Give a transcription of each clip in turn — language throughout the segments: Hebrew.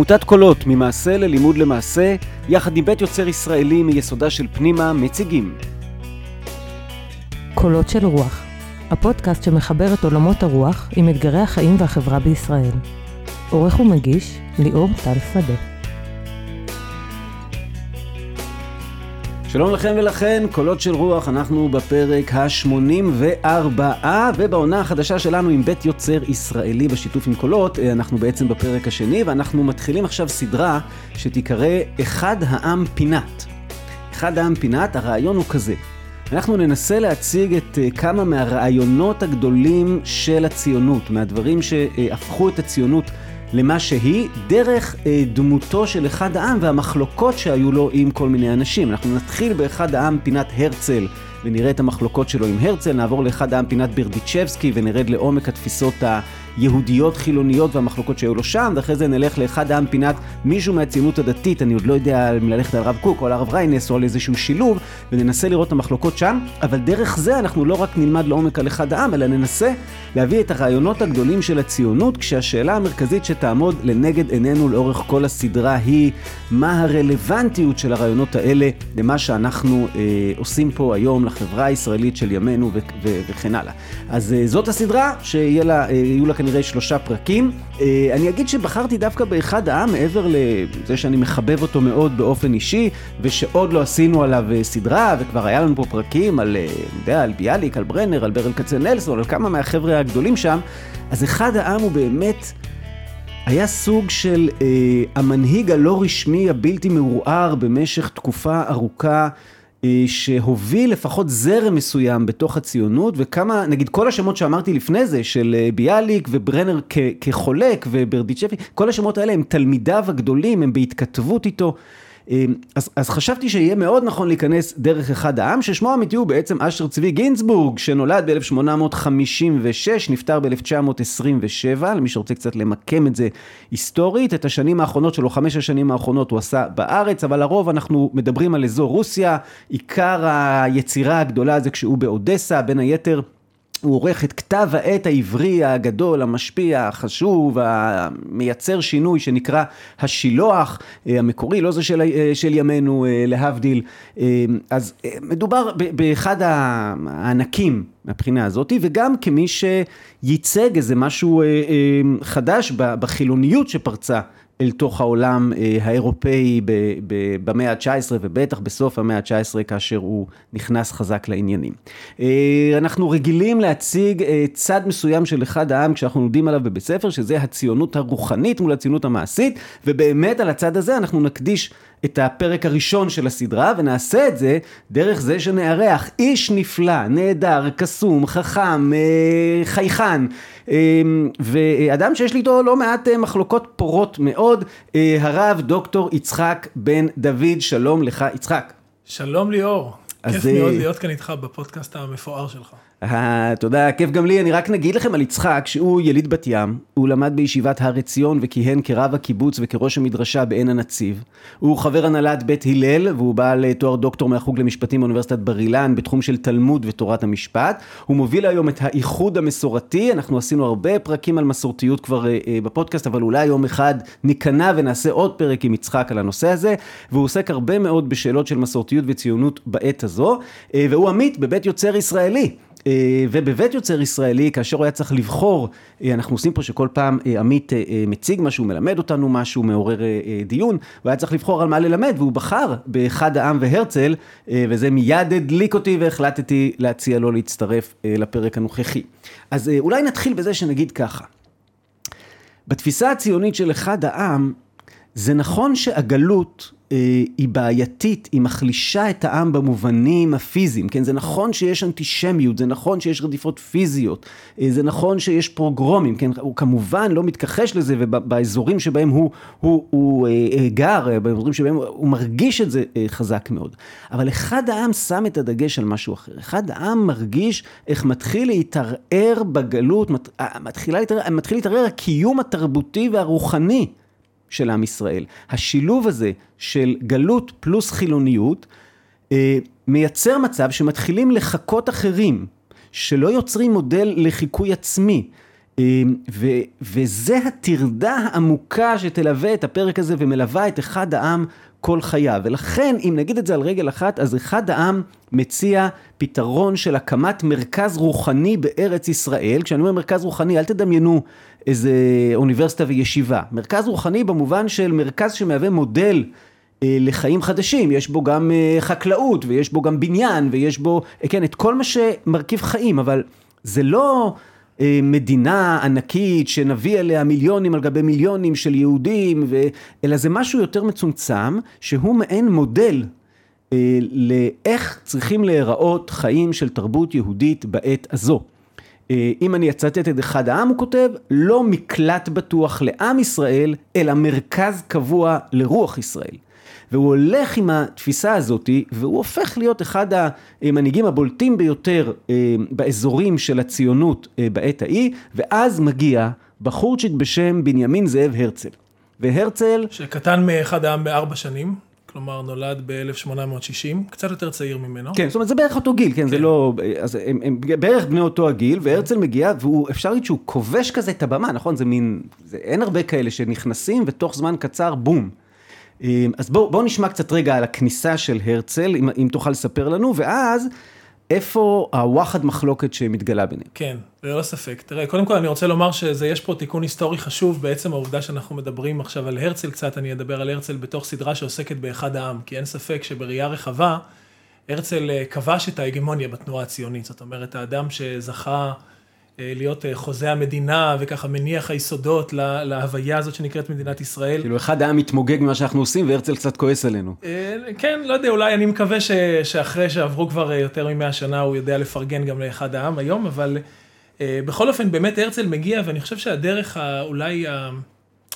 עמותת קולות, ממעשה ללימוד למעשה, יחד עם בית יוצר ישראלי מיסודה של פנימה, מציגים. קולות של רוח, הפודקאסט שמחבר את עולמות הרוח עם אתגרי החיים והחברה בישראל. עורך ומגיש, ליאור טל שדה. שלום לכם ולכן, קולות של רוח, אנחנו בפרק ה-84, ובעונה החדשה שלנו עם בית יוצר ישראלי בשיתוף עם קולות, אה, אנחנו בעצם בפרק השני, ואנחנו מתחילים עכשיו סדרה שתיקרא אחד העם פינת. אחד העם פינת, הרעיון הוא כזה. אנחנו ננסה להציג את אה, כמה מהרעיונות הגדולים של הציונות, מהדברים שהפכו את הציונות למה שהיא, דרך אה, דמותו של אחד העם והמחלוקות שהיו לו עם כל מיני אנשים. אנחנו נתחיל באחד העם פינת הרצל. ונראה את המחלוקות שלו עם הרצל, נעבור לאחד העם פינת ברדיצ'בסקי ונרד לעומק התפיסות היהודיות חילוניות והמחלוקות שהיו לו שם, ואחרי זה נלך לאחד העם פינת מישהו מהציונות הדתית, אני עוד לא יודע אם ללכת על הרב קוק או על הרב ריינס או על איזשהו שילוב, וננסה לראות את המחלוקות שם, אבל דרך זה אנחנו לא רק נלמד לעומק על אחד העם, אלא ננסה להביא את הרעיונות הגדולים של הציונות, כשהשאלה המרכזית שתעמוד לנגד עינינו לאורך כל הסדרה היא מה הרלוונטיות של הרעיונות האלה למה שאנחנו אה, עושים פה היום לחברה הישראלית של ימינו ו- ו- וכן הלאה. אז אה, זאת הסדרה שיהיו לה, אה, לה כנראה שלושה פרקים. אה, אני אגיד שבחרתי דווקא באחד העם, מעבר לזה שאני מחבב אותו מאוד באופן אישי, ושעוד לא עשינו עליו אה, סדרה, וכבר היה לנו פה פרקים על, אה, יודע, על ביאליק, על ברנר, על ברל כצנלסון, על כמה מהחבר'ה הגדולים שם, אז אחד העם הוא באמת... היה סוג של אה, המנהיג הלא רשמי הבלתי מעורער במשך תקופה ארוכה שהוביל לפחות זרם מסוים בתוך הציונות וכמה נגיד כל השמות שאמרתי לפני זה של אה, ביאליק וברנר כחולק וברדיצ'פי כל השמות האלה הם תלמידיו הגדולים הם בהתכתבות איתו. אמ, אז, אז חשבתי שיהיה מאוד נכון להיכנס דרך אחד העם, ששמו האמיתי הוא בעצם אשר צבי גינזבורג, שנולד ב-1856, נפטר ב-1927, למי שרוצה קצת למקם את זה היסטורית, את השנים האחרונות שלו, חמש השנים האחרונות הוא עשה בארץ, אבל לרוב אנחנו מדברים על אזור רוסיה, עיקר היצירה הגדולה זה כשהוא באודסה, בין היתר הוא עורך את כתב העת העברי הגדול, המשפיע, החשוב, המייצר שינוי שנקרא השילוח אה, המקורי, לא זה של, אה, של ימינו אה, להבדיל. אז מדובר באחד הענקים מהבחינה הזאת, וגם כמי שייצג איזה משהו חדש בחילוניות שפרצה. אל תוך העולם אה, האירופאי במאה ה-19 ובטח בסוף המאה ה-19 כאשר הוא נכנס חזק לעניינים. אה, אנחנו רגילים להציג אה, צד מסוים של אחד העם כשאנחנו לומדים עליו בבית ספר, שזה הציונות הרוחנית מול הציונות המעשית, ובאמת על הצד הזה אנחנו נקדיש את הפרק הראשון של הסדרה, ונעשה את זה דרך זה שנארח איש נפלא, נהדר, קסום, חכם, אה, חייכן, אה, ואדם שיש לי איתו לא מעט אה, מחלוקות פורות מאוד, הרב דוקטור יצחק בן דוד, שלום לך יצחק. שלום ליאור, כיף מאוד להיות כאן איתך בפודקאסט המפואר שלך. אה, תודה, כיף גם לי. אני רק נגיד לכם על יצחק, שהוא יליד בת ים, הוא למד בישיבת הר עציון וכיהן כרב הקיבוץ וכראש המדרשה בעין הנציב. הוא חבר הנהלת בית הלל, והוא בעל תואר דוקטור מהחוג למשפטים באוניברסיטת בר אילן, בתחום של תלמוד ותורת המשפט. הוא מוביל היום את האיחוד המסורתי, אנחנו עשינו הרבה פרקים על מסורתיות כבר אה, אה, בפודקאסט, אבל אולי יום אחד ניכנע ונעשה עוד פרק עם יצחק על הנושא הזה, והוא עוסק הרבה מאוד בשאלות של מסורתיות וציונות בעת הזו, והוא עמית בבית יוצר ישראלי. אה, ובבית יוצר ישראלי, כאשר הוא היה צריך לבחור, אה, אנחנו עושים פה שכל פעם אה, עמית מציג משהו, מלמד אותנו משהו, מעורר דיון, הוא היה צריך לבחור על מה ללמד, והוא בחר באחד העם והרצל, וזה מיד הדליק אותי והחלטתי להציע לו להצטרף לפרק הנוכחי. אז אולי נתחיל בזה שנגיד ככה. בתפיסה הציונית של אחד העם, זה נכון שהגלות היא בעייתית, היא מחלישה את העם במובנים הפיזיים, כן? זה נכון שיש אנטישמיות, זה נכון שיש רדיפות פיזיות, אה, זה נכון שיש פרוגרומים, כן? הוא כמובן לא מתכחש לזה, ובאזורים שבהם הוא, הוא, הוא אה, גר, באזורים שבהם הוא, הוא מרגיש את זה חזק מאוד. אבל אחד העם שם את הדגש על משהו אחר. אחד העם מרגיש איך מתחיל להתערער בגלות, להתערער, מתחיל להתערער הקיום התרבותי והרוחני. של עם ישראל. השילוב הזה של גלות פלוס חילוניות, אה, מייצר מצב שמתחילים לחקות אחרים, שלא יוצרים מודל לחיקוי עצמי. ו, וזה הטרדה העמוקה שתלווה את הפרק הזה ומלווה את אחד העם כל חייו. ולכן, אם נגיד את זה על רגל אחת, אז אחד העם מציע פתרון של הקמת מרכז רוחני בארץ ישראל. כשאני אומר מרכז רוחני, אל תדמיינו איזה אוניברסיטה וישיבה. מרכז רוחני במובן של מרכז שמהווה מודל אה, לחיים חדשים, יש בו גם אה, חקלאות ויש בו גם בניין ויש בו, אה, כן, את כל מה שמרכיב חיים, אבל זה לא מדינה ענקית שנביא אליה מיליונים על גבי מיליונים של יהודים, ו... אלא זה משהו יותר מצומצם, שהוא מעין מודל לאיך צריכים להיראות חיים של תרבות יהודית בעת הזו. אם אני אצטט את אחד העם, הוא כותב, לא מקלט בטוח לעם ישראל, אלא מרכז קבוע לרוח ישראל. והוא הולך עם התפיסה הזאת, והוא הופך להיות אחד המנהיגים הבולטים ביותר אה, באזורים של הציונות אה, בעת ההיא, ואז מגיע בחורצ'יק בשם בנימין זאב הרצל. והרצל... שקטן מאחד העם בארבע שנים. כלומר נולד ב-1860, קצת יותר צעיר ממנו. כן, זאת אומרת זה בערך אותו גיל, כן, כן. זה לא, אז הם, הם בערך בני אותו הגיל, והרצל מגיע, והוא, אפשר להגיד שהוא כובש כזה את הבמה, נכון? זה מין, זה, אין הרבה כאלה שנכנסים, ותוך זמן קצר, בום. אמ, אז בואו בוא נשמע קצת רגע על הכניסה של הרצל, אם, אם תוכל לספר לנו, ואז איפה הוואחד מחלוקת שמתגלה ביניהם. כן, ללא ספק. תראה, קודם כל אני רוצה לומר שיש פה תיקון היסטורי חשוב, בעצם העובדה שאנחנו מדברים עכשיו על הרצל קצת, אני אדבר על הרצל בתוך סדרה שעוסקת באחד העם, כי אין ספק שבראייה רחבה, הרצל אה, כבש את ההגמוניה בתנועה הציונית, זאת אומרת, האדם שזכה... אה, להיות אה, חוזה המדינה וככה מניח היסודות לה, להוויה הזאת שנקראת מדינת ישראל. כאילו אחד היה מתמוגג ממה שאנחנו עושים והרצל קצת כועס עלינו. אה, כן, לא יודע, אולי אני מקווה ש, שאחרי שעברו כבר יותר ממאה שנה הוא יודע לפרגן גם לאחד העם היום, אבל בכל אופן באמת הרצל מגיע ואני חושב שהדרך אולי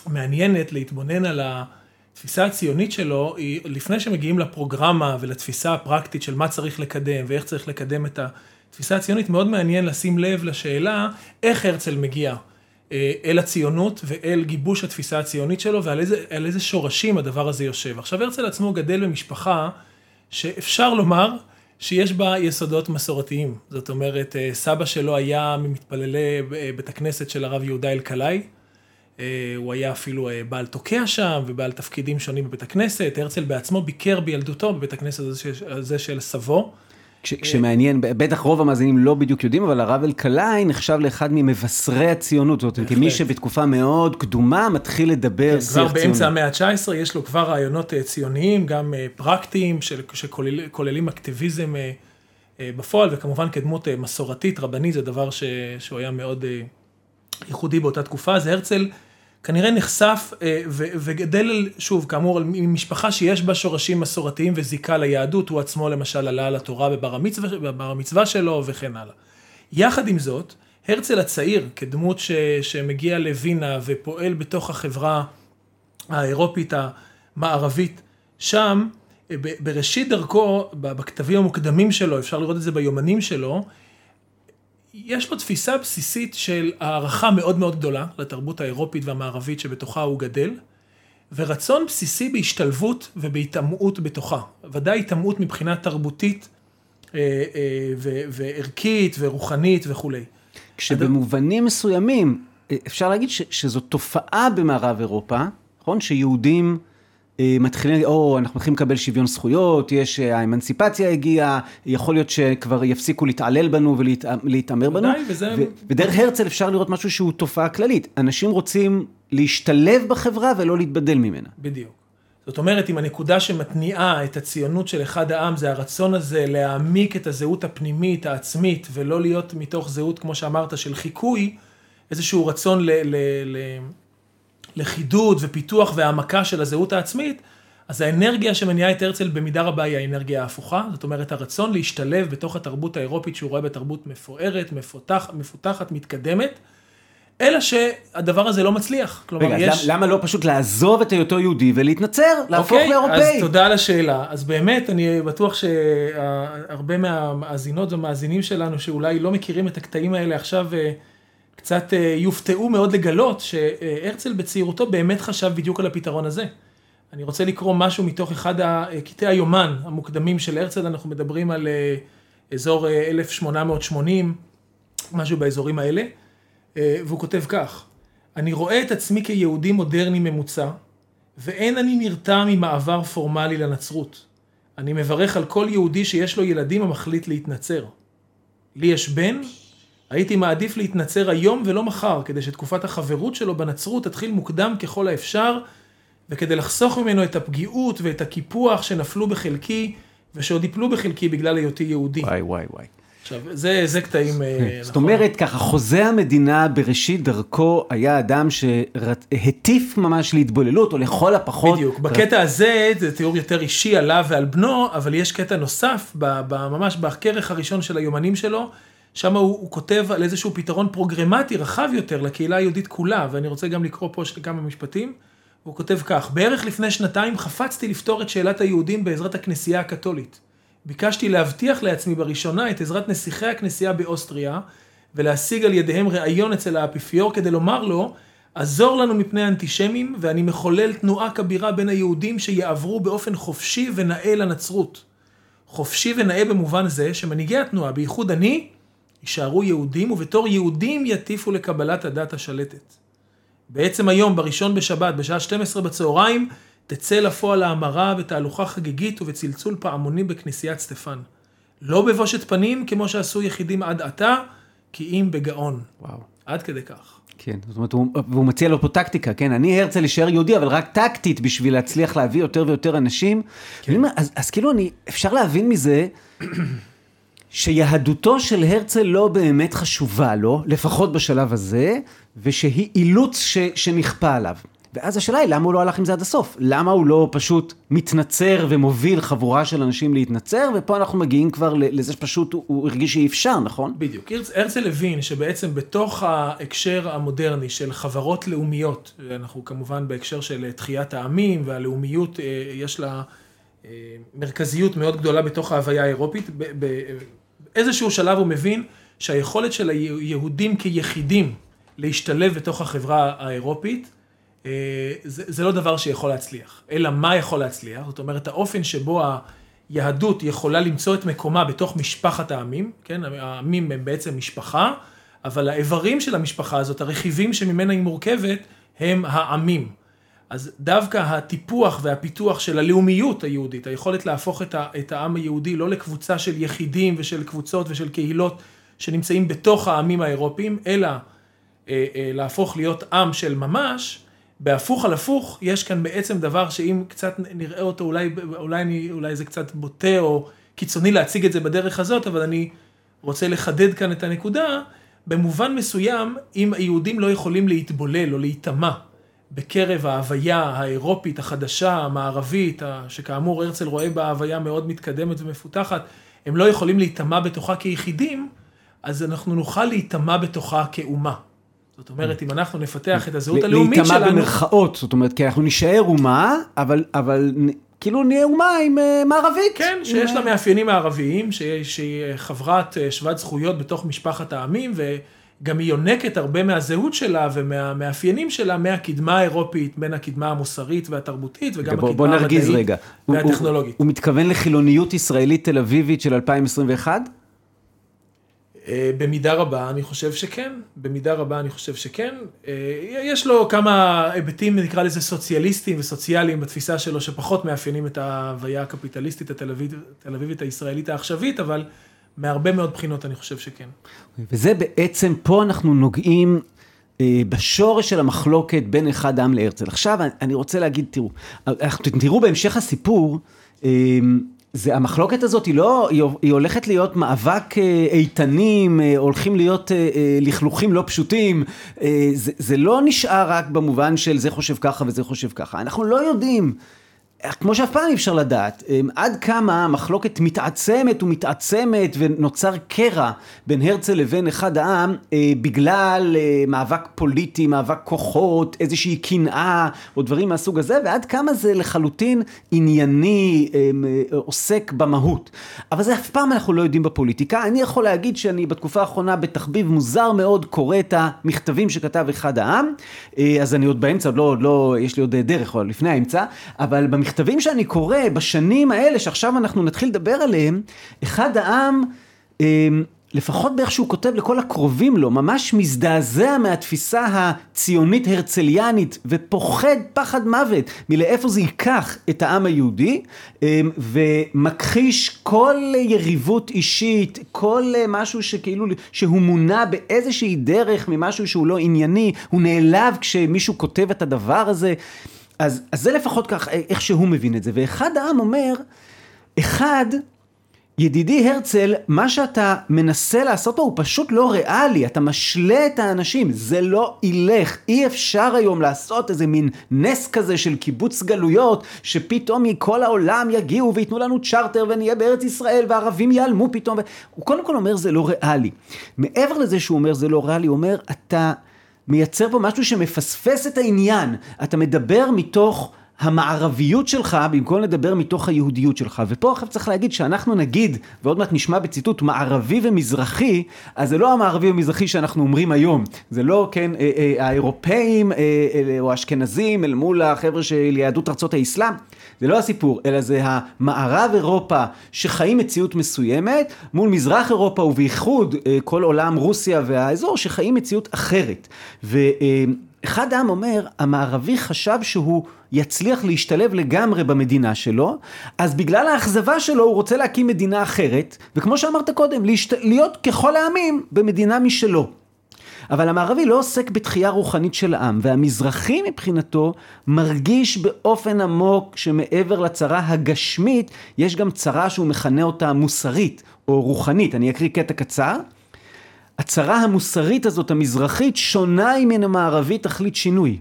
המעניינת להתבונן על התפיסה הציונית שלו היא לפני שמגיעים לפרוגרמה ולתפיסה הפרקטית של מה צריך לקדם ואיך צריך לקדם את ה... תפיסה הציונית מאוד מעניין לשים לב לשאלה איך הרצל מגיע אה, אל הציונות ואל גיבוש התפיסה הציונית שלו ועל איזה, איזה שורשים הדבר הזה יושב. עכשיו הרצל עצמו גדל במשפחה שאפשר לומר שיש בה יסודות מסורתיים. זאת אומרת, אה, סבא שלו היה ממתפללי אה, בית הכנסת של הרב יהודה אלקלעי. הוא היה אפילו בעל תוקע שם ובעל תפקידים שונים בבית הכנסת. הרצל בעצמו ביקר בילדותו בבית הכנסת הזה של סבו. כש, כשמעניין, בטח רוב המאזינים לא בדיוק יודעים, אבל הרב אלקלעי נחשב לאחד ממבשרי הציונות, זאת אומרת, כמי שבתקופה מאוד קדומה מתחיל לדבר כן, שיח ציוני. כבר באמצע המאה ה-19 יש לו כבר רעיונות אה, ציוניים, גם אה, פרקטיים, שכוללים אקטיביזם אה, בפועל, וכמובן כדמות מסורתית, רבנית, זה דבר שהוא היה מאוד ייחודי באותה תקופה, אז הרצל כנראה נחשף אה, וגדל, שוב, כאמור, ממשפחה שיש בה שורשים מסורתיים וזיקה ליהדות, הוא עצמו למשל עלה לתורה בבר המצווה, בבר המצווה שלו וכן הלאה. יחד עם זאת, הרצל הצעיר, כדמות ש, שמגיע לווינה ופועל בתוך החברה האירופית המערבית, שם, אה, בראשית דרכו, בכתבים המוקדמים שלו, אפשר לראות את זה ביומנים שלו, יש לו תפיסה בסיסית של הערכה מאוד מאוד גדולה לתרבות האירופית והמערבית שבתוכה הוא גדל, ורצון בסיסי בהשתלבות ובהיטמעות בתוכה. ודאי היטמעות מבחינה תרבותית אה, אה, וערכית ורוחנית וכולי. כשבמובנים מסוימים אפשר להגיד שזו תופעה במערב אירופה, נכון? שיהודים... אה, מתחילים, או אנחנו מתחילים לקבל שוויון זכויות, יש, אה, האמנציפציה הגיעה, יכול להיות שכבר יפסיקו להתעלל בנו ולהתעמר בנו. וזה... ו, ודרך הרצל אפשר לראות משהו שהוא תופעה כללית. אנשים רוצים להשתלב בחברה ולא להתבדל ממנה. בדיוק. זאת אומרת, אם הנקודה שמתניעה את הציונות של אחד העם זה הרצון הזה להעמיק את הזהות הפנימית, העצמית, ולא להיות מתוך זהות, כמו שאמרת, של חיקוי, איזשהו רצון ל... ל, ל לחידוד ופיתוח והעמקה של הזהות העצמית, אז האנרגיה שמניעה את הרצל במידה רבה היא האנרגיה ההפוכה, זאת אומרת הרצון להשתלב בתוך התרבות האירופית שהוא רואה בתרבות מפוארת, מפותח, מפותחת, מתקדמת, אלא שהדבר הזה לא מצליח. כלומר, רגע, יש... למה לא פשוט לעזוב את היותו יהודי ולהתנצר, להפוך אוקיי, לאירופאי? אז תודה על השאלה. אז באמת, אני בטוח שהרבה מהמאזינות והמאזינים שלנו שאולי לא מכירים את הקטעים האלה עכשיו, קצת אה, יופתעו מאוד לגלות שהרצל בצעירותו באמת חשב בדיוק על הפתרון הזה. אני רוצה לקרוא משהו מתוך אחד קטעי היומן המוקדמים של הרצל, אנחנו מדברים על אה, אזור 1880, אה, משהו באזורים האלה, והוא כותב כך: אני רואה את עצמי כיהודי מודרני ממוצע, ואין אני נרתע ממעבר פורמלי לנצרות. אני מברך על כל יהודי שיש לו ילדים המחליט להתנצר. לי יש בן, הייתי מעדיף להתנצר היום ולא מחר, כדי שתקופת החברות שלו בנצרות תתחיל מוקדם ככל האפשר, וכדי לחסוך ממנו את הפגיעות ואת הקיפוח שנפלו בחלקי, ושעוד יפלו בחלקי בגלל היותי יהודי. וואי וואי וואי. עכשיו, זה, זה קטעים, אה. זאת נכון. אומרת ככה, חוזה המדינה בראשית דרכו היה אדם שהטיף ממש להתבוללות, או לכל הפחות... בדיוק, בקטע הזה זה תיאור יותר אישי עליו ועל בנו, אבל יש קטע נוסף, ממש בכרך הראשון של היומנים שלו, שם הוא, הוא כותב על איזשהו פתרון פרוגרמטי רחב יותר לקהילה היהודית כולה, ואני רוצה גם לקרוא פה כמה משפטים. הוא כותב כך, בערך לפני שנתיים חפצתי לפתור את שאלת היהודים בעזרת הכנסייה הקתולית. ביקשתי להבטיח לעצמי בראשונה את עזרת נסיכי הכנסייה באוסטריה, ולהשיג על ידיהם ראיון אצל האפיפיור כדי לומר לו, עזור לנו מפני האנטישמים, ואני מחולל תנועה כבירה בין היהודים שיעברו באופן חופשי ונאה לנצרות. חופשי ונאה במובן זה שמנהיגי התנועה, בייחוד אני, יישארו יהודים, ובתור יהודים יטיפו לקבלת הדת השלטת. בעצם היום, בראשון בשבת, בשעה 12 בצהריים, תצא לפועל ההמרה בתהלוכה חגיגית ובצלצול פעמונים בכנסיית סטפן. לא בבושת פנים, כמו שעשו יחידים עד עתה, כי אם בגאון. וואו. עד כדי כך. כן, זאת אומרת, הוא, והוא מציע לו פה טקטיקה, כן, אני הרצל להישאר יהודי, אבל רק טקטית בשביל להצליח להביא יותר ויותר אנשים. כן. אז, אז כאילו, אני, אפשר להבין מזה שיהדותו של הרצל לא באמת חשובה לו, לפחות בשלב הזה, ושהיא אילוץ ש, שנכפה עליו. ואז השאלה היא, למה הוא לא הלך עם זה עד הסוף? למה הוא לא פשוט מתנצר ומוביל חבורה של אנשים להתנצר, ופה אנחנו מגיעים כבר לזה שפשוט הוא, הוא הרגיש שאי אפשר, נכון? בדיוק. הרצל הבין שבעצם בתוך ההקשר המודרני של חברות לאומיות, אנחנו כמובן בהקשר של תחיית העמים, והלאומיות יש לה מרכזיות מאוד גדולה בתוך ההוויה האירופית, באיזשהו שלב הוא מבין שהיכולת של היהודים כיחידים להשתלב בתוך החברה האירופית, זה, זה לא דבר שיכול להצליח, אלא מה יכול להצליח, זאת אומרת האופן שבו היהדות יכולה למצוא את מקומה בתוך משפחת העמים, כן, העמים הם בעצם משפחה, אבל האיברים של המשפחה הזאת, הרכיבים שממנה היא מורכבת, הם העמים. אז דווקא הטיפוח והפיתוח של הלאומיות היהודית, היכולת להפוך את, ה, את העם היהודי לא לקבוצה של יחידים ושל קבוצות ושל קהילות שנמצאים בתוך העמים האירופיים, אלא אה, אה, להפוך להיות עם של ממש, בהפוך על הפוך, יש כאן בעצם דבר שאם קצת נראה אותו, אולי, אולי, אני, אולי זה קצת בוטה או קיצוני להציג את זה בדרך הזאת, אבל אני רוצה לחדד כאן את הנקודה. במובן מסוים, אם היהודים לא יכולים להתבולל או להיטמע בקרב ההוויה האירופית החדשה, המערבית, שכאמור הרצל רואה בה הוויה מאוד מתקדמת ומפותחת, הם לא יכולים להיטמע בתוכה כיחידים, אז אנחנו נוכל להיטמע בתוכה כאומה. זאת אומרת, אם אנחנו נפתח את הזהות הלאומית שלנו... להיטמע במרכאות, זאת אומרת, כי אנחנו נישאר אומה, אבל, אבל כאילו נהיה אומה עם uh, מערבית. כן, שיש לה מאפיינים מערביים, שהיא חברת שוות זכויות בתוך משפחת העמים, וגם היא יונקת הרבה מהזהות שלה ומהמאפיינים שלה מהקדמה האירופית, בין הקדמה המוסרית והתרבותית, וגם בוא, הקדמה המדעית רגע. והטכנולוגית. הוא, הוא, הוא מתכוון לחילוניות ישראלית תל אביבית של 2021? במידה רבה אני חושב שכן, במידה רבה אני חושב שכן. יש לו כמה היבטים, נקרא לזה סוציאליסטיים וסוציאליים בתפיסה שלו, שפחות מאפיינים את ההוויה הקפיטליסטית התל אביבית, התל אביבית הישראלית העכשווית, אבל מהרבה מאוד בחינות אני חושב שכן. וזה בעצם, פה אנחנו נוגעים בשורש של המחלוקת בין אחד העם להרצל. עכשיו אני רוצה להגיד, תראו, תראו בהמשך הסיפור, זה, המחלוקת הזאת היא לא, היא, היא הולכת להיות מאבק איתנים, הולכים להיות לכלוכים לא פשוטים, זה, זה לא נשאר רק במובן של זה חושב ככה וזה חושב ככה, אנחנו לא יודעים. כמו שאף פעם אי אפשר לדעת, עד כמה המחלוקת מתעצמת ומתעצמת ונוצר קרע בין הרצל לבין אחד העם בגלל מאבק פוליטי, מאבק כוחות, איזושהי קנאה או דברים מהסוג הזה, ועד כמה זה לחלוטין ענייני, עוסק במהות. אבל זה אף פעם אנחנו לא יודעים בפוליטיקה. אני יכול להגיד שאני בתקופה האחרונה בתחביב מוזר מאוד קורא את המכתבים שכתב אחד העם, אז אני עוד באמצע, עוד לא, עוד לא, יש לי עוד דרך, או לפני האמצע, אבל במכתבים מכתבים שאני קורא בשנים האלה, שעכשיו אנחנו נתחיל לדבר עליהם, אחד העם אה, לפחות באיך שהוא כותב לכל הקרובים לו, ממש מזדעזע מהתפיסה הציונית הרצליאנית ופוחד פחד מוות מלאיפה זה ייקח את העם היהודי אמ, ומכחיש כל יריבות אישית, כל משהו שכאילו, שהוא מונע באיזושהי דרך ממשהו שהוא לא ענייני, הוא נעלב כשמישהו כותב את הדבר הזה. אז, אז זה לפחות כך, איך שהוא מבין את זה. ואחד העם אומר, אחד, ידידי הרצל, מה שאתה מנסה לעשות פה הוא פשוט לא ריאלי, אתה משלה את האנשים, זה לא ילך, אי אפשר היום לעשות איזה מין נס כזה של קיבוץ גלויות, שפתאום מכל העולם יגיעו וייתנו לנו צ'רטר ונהיה בארץ ישראל והערבים ייעלמו פתאום, הוא קודם כל אומר זה לא ריאלי. מעבר לזה שהוא אומר זה לא ריאלי, הוא אומר אתה מייצר פה משהו שמפספס את העניין, אתה מדבר מתוך המערביות שלך במקום לדבר מתוך היהודיות שלך. ופה עכשיו צריך להגיד שאנחנו נגיד, ועוד מעט נשמע בציטוט, מערבי ומזרחי, אז זה לא המערבי ומזרחי שאנחנו אומרים היום. זה לא, כן, אה, אה, האירופאים אה, או האשכנזים אל מול החבר'ה של יהדות ארצות האסלאם. זה לא הסיפור, אלא זה המערב אירופה שחיים מציאות מסוימת, מול מזרח אירופה ובייחוד כל עולם רוסיה והאזור שחיים מציאות אחרת. ואחד העם אומר, המערבי חשב שהוא יצליח להשתלב לגמרי במדינה שלו, אז בגלל האכזבה שלו הוא רוצה להקים מדינה אחרת, וכמו שאמרת קודם, להשת... להיות ככל העמים במדינה משלו. אבל המערבי לא עוסק בתחייה רוחנית של העם, והמזרחי מבחינתו מרגיש באופן עמוק שמעבר לצרה הגשמית, יש גם צרה שהוא מכנה אותה מוסרית או רוחנית. אני אקריא קטע קצר. הצרה המוסרית הזאת, המזרחית, שונה מן המערבי תכלית שינוי.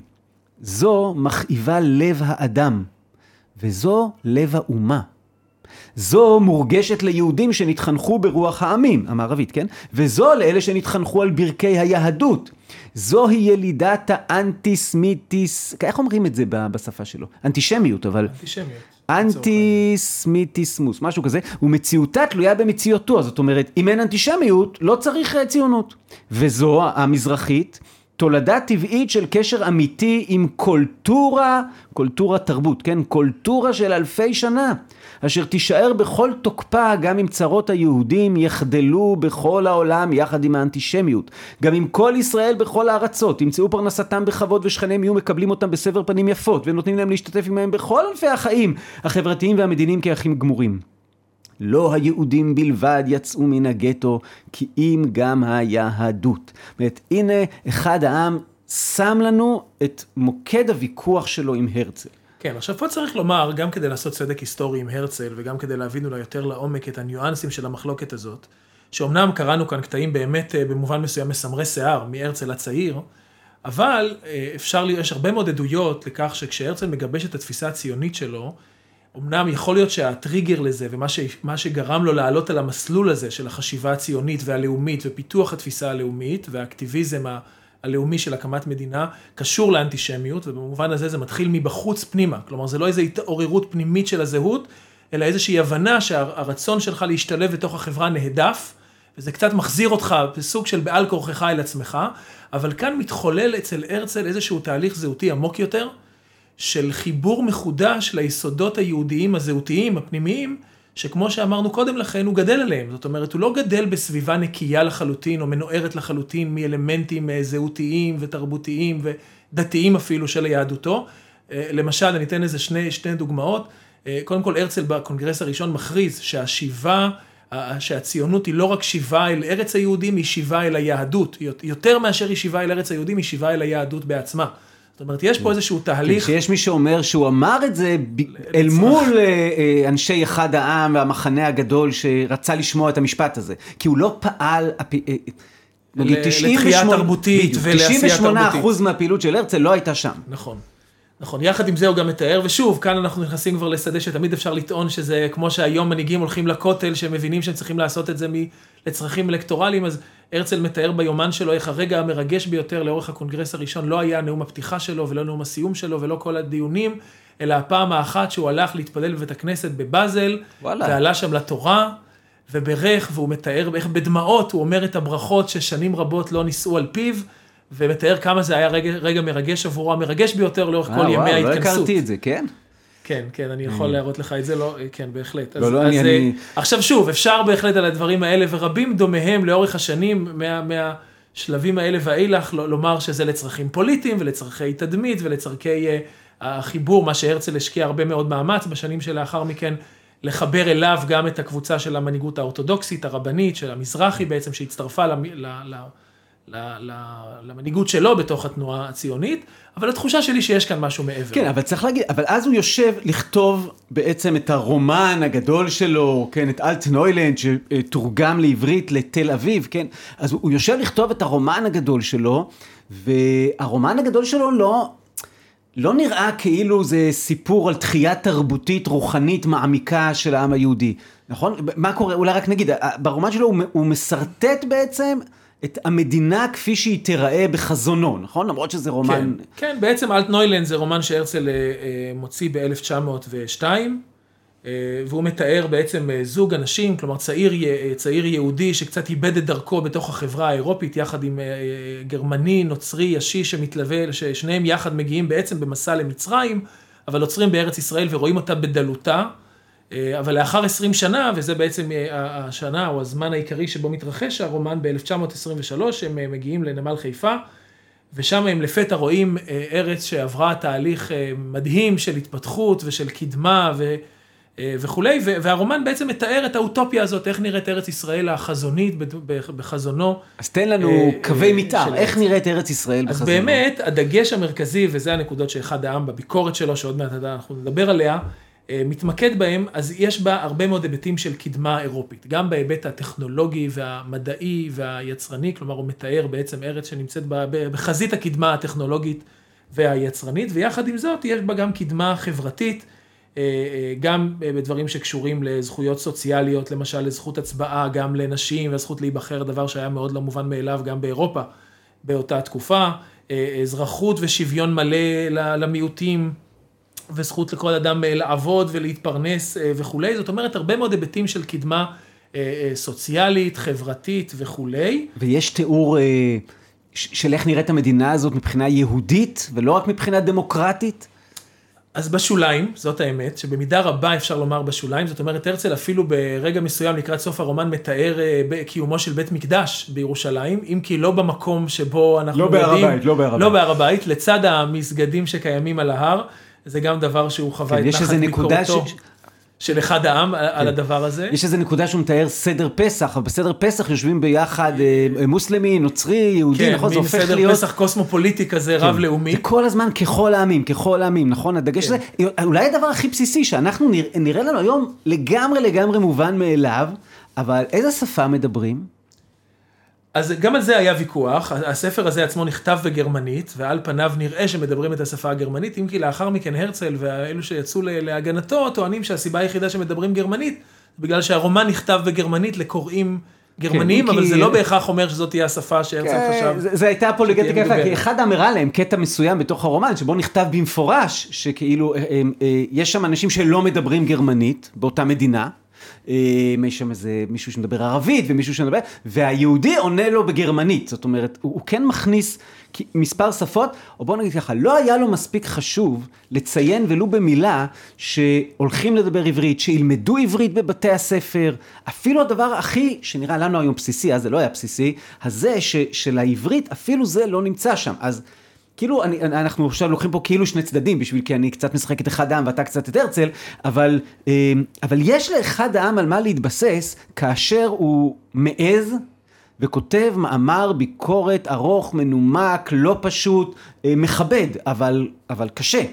זו מכאיבה לב האדם, וזו לב האומה. זו מורגשת ליהודים שנתחנכו ברוח העמים, המערבית, כן? וזו לאלה שנתחנכו על ברכי היהדות. זוהי ילידת האנטיסמיטיס, איך אומרים את זה בשפה שלו? אנטישמיות, אבל... אנטישמיות. אנטיסמיטיסמוס, משהו כזה, ומציאותה תלויה במציאותו, זאת אומרת, אם אין אנטישמיות, לא צריך אה, ציונות. וזו, המזרחית, תולדה טבעית של קשר אמיתי עם קולטורה, קולטורה תרבות, כן? קולטורה של אלפי שנה, אשר תישאר בכל תוקפה גם אם צרות היהודים יחדלו בכל העולם יחד עם האנטישמיות. גם אם כל ישראל בכל הארצות ימצאו פרנסתם בכבוד ושכניהם יהיו מקבלים אותם בסבר פנים יפות ונותנים להם להשתתף עמהם בכל ענפי החיים החברתיים והמדיניים כאחים גמורים. לא היהודים בלבד יצאו מן הגטו, כי אם גם היהדות. זאת אומרת, הנה אחד העם שם לנו את מוקד הוויכוח שלו עם הרצל. כן, עכשיו פה צריך לומר, גם כדי לעשות צדק היסטורי עם הרצל, וגם כדי להבין אולי יותר לעומק את הניואנסים של המחלוקת הזאת, שאומנם קראנו כאן קטעים באמת אה, במובן מסוים מסמרי שיער, מהרצל הצעיר, אבל אה, אפשר, יש הרבה מאוד עדויות לכך שכשהרצל מגבש את התפיסה הציונית שלו, אמנם יכול להיות שהטריגר לזה ומה ש, שגרם לו לעלות על המסלול הזה של החשיבה הציונית והלאומית ופיתוח התפיסה הלאומית והאקטיביזם הלאומי של הקמת מדינה קשור לאנטישמיות ובמובן הזה זה מתחיל מבחוץ פנימה. כלומר זה לא איזו התעוררות פנימית של הזהות, אלא איזושהי הבנה שהרצון שלך להשתלב בתוך החברה נהדף וזה קצת מחזיר אותך בסוג של בעל כורכך אל עצמך, אבל כאן מתחולל אצל הרצל איזשהו תהליך זהותי עמוק יותר. של חיבור מחודש ליסודות היהודיים הזהותיים הפנימיים, שכמו שאמרנו קודם לכן, הוא גדל עליהם. זאת אומרת, הוא לא גדל בסביבה נקייה לחלוטין, או מנוערת לחלוטין מאלמנטים אה, זהותיים ותרבותיים ודתיים אפילו של יהדותו. אה, למשל, אני אתן איזה שני, שני דוגמאות. אה, קודם כל, הרצל בקונגרס הראשון מכריז שהשיבה, שהציונות היא לא רק שיבה אל ארץ היהודים, היא שיבה אל היהדות. יותר מאשר היא שיבה אל ארץ היהודים, היא שיבה אל היהדות בעצמה. זאת אומרת, יש פה איזשהו תהליך... כשיש מי שאומר שהוא אמר את זה אל מול אה, אה, אנשי אחד העם והמחנה הגדול שרצה לשמוע את המשפט הזה. כי הוא לא פעל... אה, לתחייה תרבותית ולעשייה תרבותית. 98% מהפעילות של הרצל לא הייתה שם. נכון. נכון, יחד עם זה הוא גם מתאר, ושוב, כאן אנחנו נכנסים כבר לשדה שתמיד אפשר לטעון שזה כמו שהיום מנהיגים הולכים לכותל, שהם מבינים שהם צריכים לעשות את זה לצרכים אלקטורליים, אז הרצל מתאר ביומן שלו איך הרגע המרגש ביותר לאורך הקונגרס הראשון לא היה נאום הפתיחה שלו ולא נאום הסיום שלו ולא כל הדיונים, אלא הפעם האחת שהוא הלך להתפלל בבית הכנסת בבאזל, וואלה. ועלה שם לתורה, וברך, והוא מתאר איך בדמעות הוא אומר את הברכות ששנים רבות לא נישאו על פיו. ומתאר כמה זה היה רגע, רגע מרגש עבורו, המרגש ביותר לאורך 아, כל ימי ההתכנסות. לא הכרתי את זה, כן? כן, כן, אני יכול להראות לך את זה, לא, כן, בהחלט. לא, אז, לא, אז, אני- אה, אני- עכשיו שוב, אפשר בהחלט על הדברים האלה, ורבים דומיהם לאורך השנים, מה, מהשלבים האלה ואילך, לומר שזה לצרכים פוליטיים ולצרכי תדמית ולצורכי אה, החיבור, מה שהרצל השקיע הרבה מאוד מאמץ בשנים שלאחר מכן, לחבר אליו גם את הקבוצה של המנהיגות האורתודוקסית, הרבנית, של המזרחי בעצם, שהצטרפה למ, ל, ל, למנהיגות שלו בתוך התנועה הציונית, אבל התחושה שלי שיש כאן משהו מעבר. כן, אבל צריך להגיד, אבל אז הוא יושב לכתוב בעצם את הרומן הגדול שלו, כן, את אלט נוילנד, שתורגם לעברית לתל אביב, כן, אז הוא יושב לכתוב את הרומן הגדול שלו, והרומן הגדול שלו לא... לא נראה כאילו זה סיפור על תחייה תרבותית רוחנית מעמיקה של העם היהודי, נכון? מה קורה? אולי רק נגיד, ברומן שלו הוא, הוא משרטט בעצם את המדינה כפי שהיא תיראה בחזונו, נכון? למרות שזה רומן... כן, כן, בעצם אלטנוילנד זה רומן שהרצל אה, אה, מוציא ב-1902, אה, והוא מתאר בעצם זוג אנשים, כלומר צעיר, צעיר יהודי שקצת איבד את דרכו בתוך החברה האירופית, יחד עם גרמני, נוצרי, ישי שמתלווה, ששניהם יחד מגיעים בעצם במסע למצרים, אבל עוצרים בארץ ישראל ורואים אותה בדלותה. אה, אבל לאחר 20 שנה, וזה בעצם אה, השנה או הזמן העיקרי שבו מתרחש הרומן, ב-1923, הם אה, מגיעים לנמל חיפה, ושם הם לפתע רואים ארץ שעברה תהליך מדהים של התפתחות ושל קדמה ו, וכולי, והרומן בעצם מתאר את האוטופיה הזאת, איך נראית ארץ ישראל החזונית בחזונו. אז תן לנו קווי מתאר, איך. נראית ארץ ישראל אז בחזונו. באמת, הדגש המרכזי, וזה הנקודות שאחד העם בביקורת שלו, שעוד מעט אנחנו נדבר עליה, מתמקד בהם, אז יש בה הרבה מאוד היבטים של קדמה אירופית, גם בהיבט הטכנולוגי והמדעי והיצרני, כלומר הוא מתאר בעצם ארץ שנמצאת בחזית הקדמה הטכנולוגית והיצרנית, ויחד עם זאת יש בה גם קדמה חברתית, אה, אה, גם אה, בדברים שקשורים לזכויות סוציאליות, למשל לזכות הצבעה, גם לנשים והזכות להיבחר, דבר שהיה מאוד לא מובן מאליו גם באירופה באותה תקופה, אה, אזרחות ושוויון מלא למיעוטים. וזכות לכל אדם אה, לעבוד ולהתפרנס אה, וכולי, זאת אומרת הרבה מאוד היבטים של קדמה אה, סוציאלית, חברתית וכולי. ויש תיאור של איך נראית המדינה הזאת מבחינה יהודית, ולא רק מבחינה דמוקרטית. אז בשוליים, זאת האמת, שבמידה רבה אפשר לומר בשוליים, זאת אומרת הרצל אפילו ברגע מסוים לקראת סוף הרומן מתאר קיומו של בית מקדש בירושלים, אם כי לא במקום שבו אנחנו לא בהר יודעים, הבית, לא בהר לא הבית. בהר הבית, לצד המסגדים שקיימים על ההר, זה גם דבר שהוא חווה כן, את נחת ביקורתו ש- של אחד העם על- על הדבר הזה. יש איזה נקודה שהוא מתאר סדר פסח, אבל בסדר פסח יושבים ביחד אה, מוסלמי, נוצרי, יהודי, כן, נכון? זה מין הופך סדר להיות... פסח קוסמופוליטי כזה רב-לאומי. זה כל הזמן ככל העמים, ככל העמים, נכון? הדגש הזה, אולי הדבר הכי בסיסי שאנחנו נראה, נראה לנו היום לגמרי לגמרי מובן מאליו, אבל איזה שפה מדברים? אז גם על זה היה ויכוח, הספר הזה עצמו נכתב בגרמנית, ועל פניו נראה שמדברים את השפה הגרמנית, אם כי לאחר מכן הרצל ואלו שיצאו להגנתו טוענים שהסיבה היחידה שמדברים גרמנית, בגלל שהרומן נכתב בגרמנית לקוראים גרמנים, כן, אבל כי- זה לא בהכרח אומר שזאת תהיה השפה שהרצל חשב. זה, זה הייתה פוליגטיקה יפה, כי. אחד אמרה להם קטע מסוים בתוך הרומן, שבו נכתב במפורש, שכאילו, אה, אה, אה, יש שם אנשים שלא מדברים גרמנית באותה מדינה. אה, יש שם איזה מישהו שמדבר ערבית ומישהו שמדבר, והיהודי עונה לו בגרמנית, זאת אומרת, הוא, הוא כן מכניס מספר שפות, או בוא נגיד ככה, לא היה לו מספיק חשוב לציין ולו במילה שהולכים לדבר עברית, שילמדו עברית בבתי הספר, אפילו הדבר הכי, שנראה לנו היום בסיסי, אז זה לא היה בסיסי, הזה ש, של העברית, אפילו זה לא נמצא שם, אז... כאילו, אני, אנחנו עכשיו לוקחים פה כאילו שני צדדים, בשביל כי אני קצת משחק את אחד העם ואתה קצת את הרצל, אבל, אה, אבל יש לאחד העם על מה להתבסס, כאשר הוא מעז וכותב מאמר ביקורת ארוך, מנומק, לא פשוט, אה, מכבד, אבל, אבל קשה,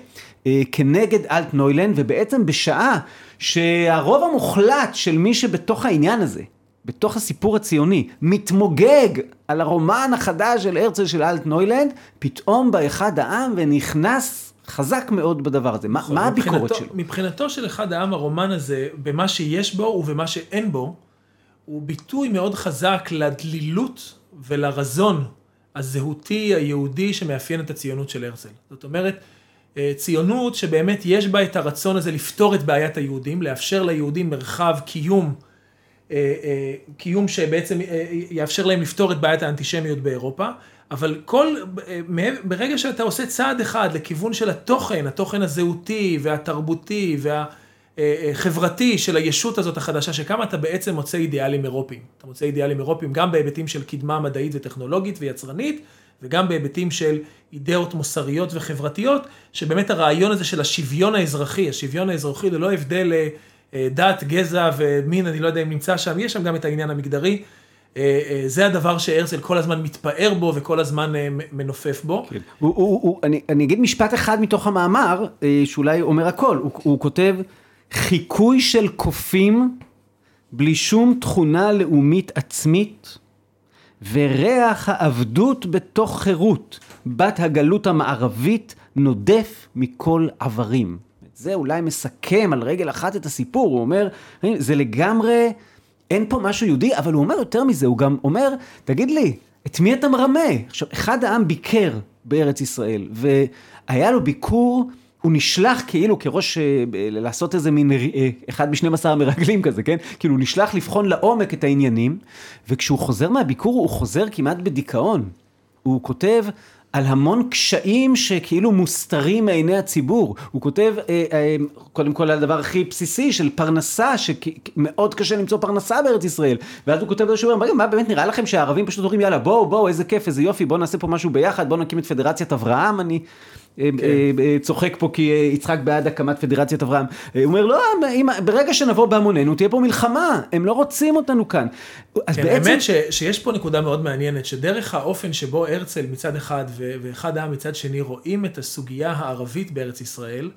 אה, כנגד אלטנוילנד, ובעצם בשעה שהרוב המוחלט של מי שבתוך העניין הזה, בתוך הסיפור הציוני, מתמוגג על הרומן החדש של הרצל של אלטנוילנד, פתאום בא אחד העם ונכנס חזק מאוד בדבר הזה. מה, מה הביקורת שלו? מבחינתו של אחד העם, הרומן הזה, במה שיש בו ובמה שאין בו, הוא ביטוי מאוד חזק לדלילות ולרזון הזהותי היהודי שמאפיין את הציונות של הרצל. זאת אומרת, אה, ציונות שבאמת יש בה את הרצון הזה לפתור את בעיית היהודים, לאפשר ליהודים מרחב קיום, קיום שבעצם אה, יאפשר להם לפתור את בעיית האנטישמיות באירופה, אבל כל, ברגע שאתה עושה צעד אחד לכיוון של התוכן, התוכן הזהותי והתרבותי והחברתי של הישות הזאת החדשה שקמה, אתה בעצם מוצא אידיאלים אירופיים. אתה מוצא אידיאלים אירופיים גם בהיבטים של קדמה מדעית וטכנולוגית ויצרנית, וגם בהיבטים של אידאות מוסריות וחברתיות, שבאמת הרעיון הזה של השוויון האזרחי, השוויון האזרחי ללא הבדל אה, דת, גזע ומין, אני לא יודע אם נמצא שם, יש שם גם את העניין המגדרי. אה, אה, זה הדבר שהרצל כל הזמן מתפאר בו וכל הזמן מנופף בו. כן. הוא, הוא, הוא, אני, אני אגיד משפט אחד מתוך המאמר, שאולי אומר הכל, הוא, הוא כותב, חיקוי של קופים בלי שום תכונה לאומית עצמית, וריח העבדות בתוך חירות, בת הגלות המערבית, נודף מכל עברים. זה אולי מסכם על רגל אחת את הסיפור, הוא אומר, זה לגמרי, אין פה משהו יהודי, אבל הוא אומר יותר מזה, הוא גם אומר, תגיד לי, את מי אתה מרמה? עכשיו, אחד העם ביקר בארץ ישראל, והיה לו ביקור, הוא נשלח כאילו כראש, אה, לעשות איזה מין, אה, אחד משנים עשר המרגלים כזה, כן? כאילו, הוא נשלח לבחון לעומק את העניינים, וכשהוא חוזר מהביקור, הוא חוזר כמעט בדיכאון. הוא כותב, על המון קשיים שכאילו מוסתרים מעיני הציבור. הוא כותב אה, אה, קודם כל על הדבר הכי בסיסי של פרנסה, שמאוד קשה למצוא פרנסה בארץ ישראל. ואז הוא כותב איזשהו דבר, מה באמת נראה לכם שהערבים פשוט אומרים יאללה בואו בואו איזה כיף איזה יופי בואו נעשה פה משהו ביחד בואו נקים את פדרציית אברהם אני צוחק פה כי יצחק בעד הקמת פדרציית אברהם. הוא אומר, לא, אם, ברגע שנבוא בהמוננו תהיה פה מלחמה, הם לא רוצים אותנו כאן. כן, בעצם... האמת ש, שיש פה נקודה מאוד מעניינת, שדרך האופן שבו הרצל מצד אחד ואחד העם מצד שני רואים את הסוגיה הערבית בארץ ישראל,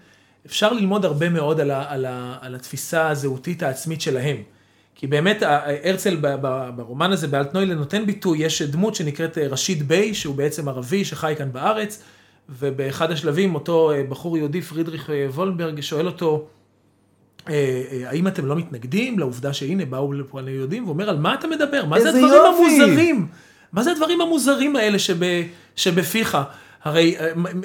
אפשר ללמוד הרבה מאוד על, ה, על, ה, על התפיסה הזהותית העצמית שלהם. כי באמת הרצל ברומן הזה באלטנוילן נותן ביטוי, יש דמות שנקראת רשיד ביי, שהוא בעצם ערבי שחי כאן בארץ. ובאחד השלבים אותו אה, בחור יהודי, פרידריך אה, וולנברג, שואל אותו, אה, האם אתם לא מתנגדים לעובדה שהנה באו לפה יהודים? והוא אומר, על מה אתה מדבר? מה זה הדברים יופי. המוזרים? מה זה הדברים המוזרים האלה שב, שבפיך? הרי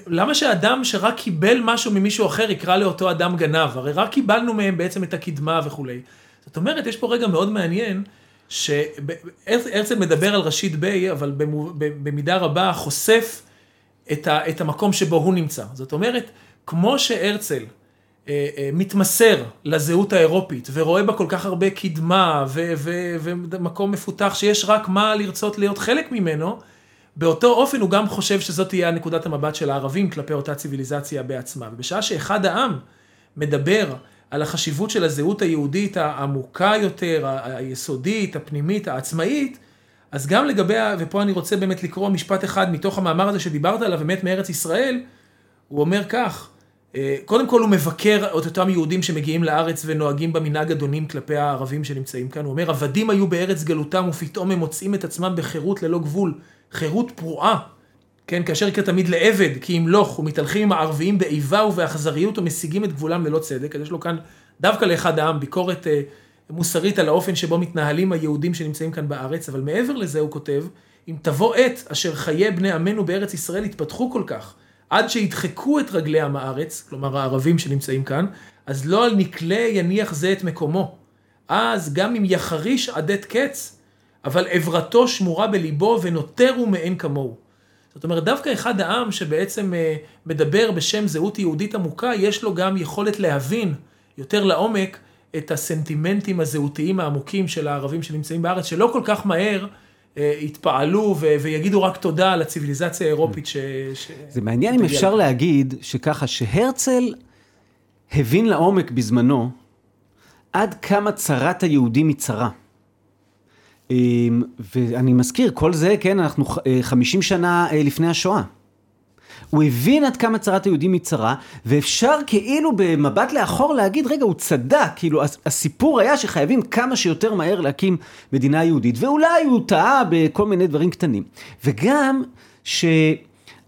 למה שאדם שרק קיבל משהו ממישהו אחר יקרא לאותו אדם גנב? הרי רק קיבלנו מהם בעצם את הקדמה וכולי. זאת אומרת, יש פה רגע מאוד מעניין, שהרצל מדבר על רשיד ביי, אבל במידה רבה חושף את, ה, את המקום שבו הוא נמצא. זאת אומרת, כמו שהרצל אה, אה, מתמסר לזהות האירופית ורואה בה כל כך הרבה קדמה ו, ו, ומקום מפותח שיש רק מה לרצות להיות חלק ממנו, באותו אופן הוא גם חושב שזאת תהיה נקודת המבט של הערבים כלפי אותה ציוויליזציה בעצמה. ובשעה שאחד העם מדבר על החשיבות של הזהות היהודית העמוקה יותר, היסודית, הפנימית, העצמאית, אז גם לגבי, ופה אני רוצה באמת לקרוא משפט אחד מתוך המאמר הזה שדיברת עליו, באמת מארץ ישראל, הוא אומר כך, אה, קודם כל הוא מבקר את אותם יהודים שמגיעים לארץ ונוהגים במנהג אדונים כלפי הערבים שנמצאים כאן. הוא אומר, עבדים היו בארץ גלותם ופתאום הם מוצאים את עצמם בחירות ללא גבול, חירות פרועה. כן, כאשר יקרא תמיד לעבד, כי ימלוך, ומתהלכים עם הערביים באיבה ובאכזריות ומשיגים את גבולם ללא צדק. אז יש לו כאן דווקא לאחד העם ביקורת אה, מוסרית על האופן שבו מתנהלים היהודים שנמצאים כאן בארץ, אבל מעבר לזה הוא כותב, אם תבוא עת אשר חיי בני עמנו בארץ ישראל יתפתחו כל כך, עד שידחקו את רגלי עם הארץ, כלומר הערבים שנמצאים כאן, אז לא על נקלה יניח זה את מקומו. אז גם אם יחריש עדת קץ, אבל עברתו שמורה בליבו ונותרו מאין כמוהו. זאת אומרת, דווקא אחד העם שבעצם אה, מדבר בשם זהות יהודית עמוקה, יש לו גם יכולת להבין יותר לעומק את הסנטימנטים הזהותיים העמוקים של הערבים שנמצאים בארץ, שלא כל כך מהר אה, יתפעלו ו- ויגידו רק תודה על הציוויליזציה האירופית ש... ש... זה מעניין אם אפשר לה. להגיד שככה, שהרצל הבין לעומק בזמנו עד כמה צרת היהודים היא צרה. אמ, ואני מזכיר, כל זה, כן, אנחנו 50 אה, שנה אה, לפני השואה. הוא הבין עד כמה צרת היהודים היא צרה, ואפשר כאילו במבט לאחור להגיד, רגע, הוא צדק, כאילו הסיפור היה שחייבים כמה שיותר מהר להקים מדינה יהודית, ואולי הוא טעה בכל מיני דברים קטנים. וגם ש...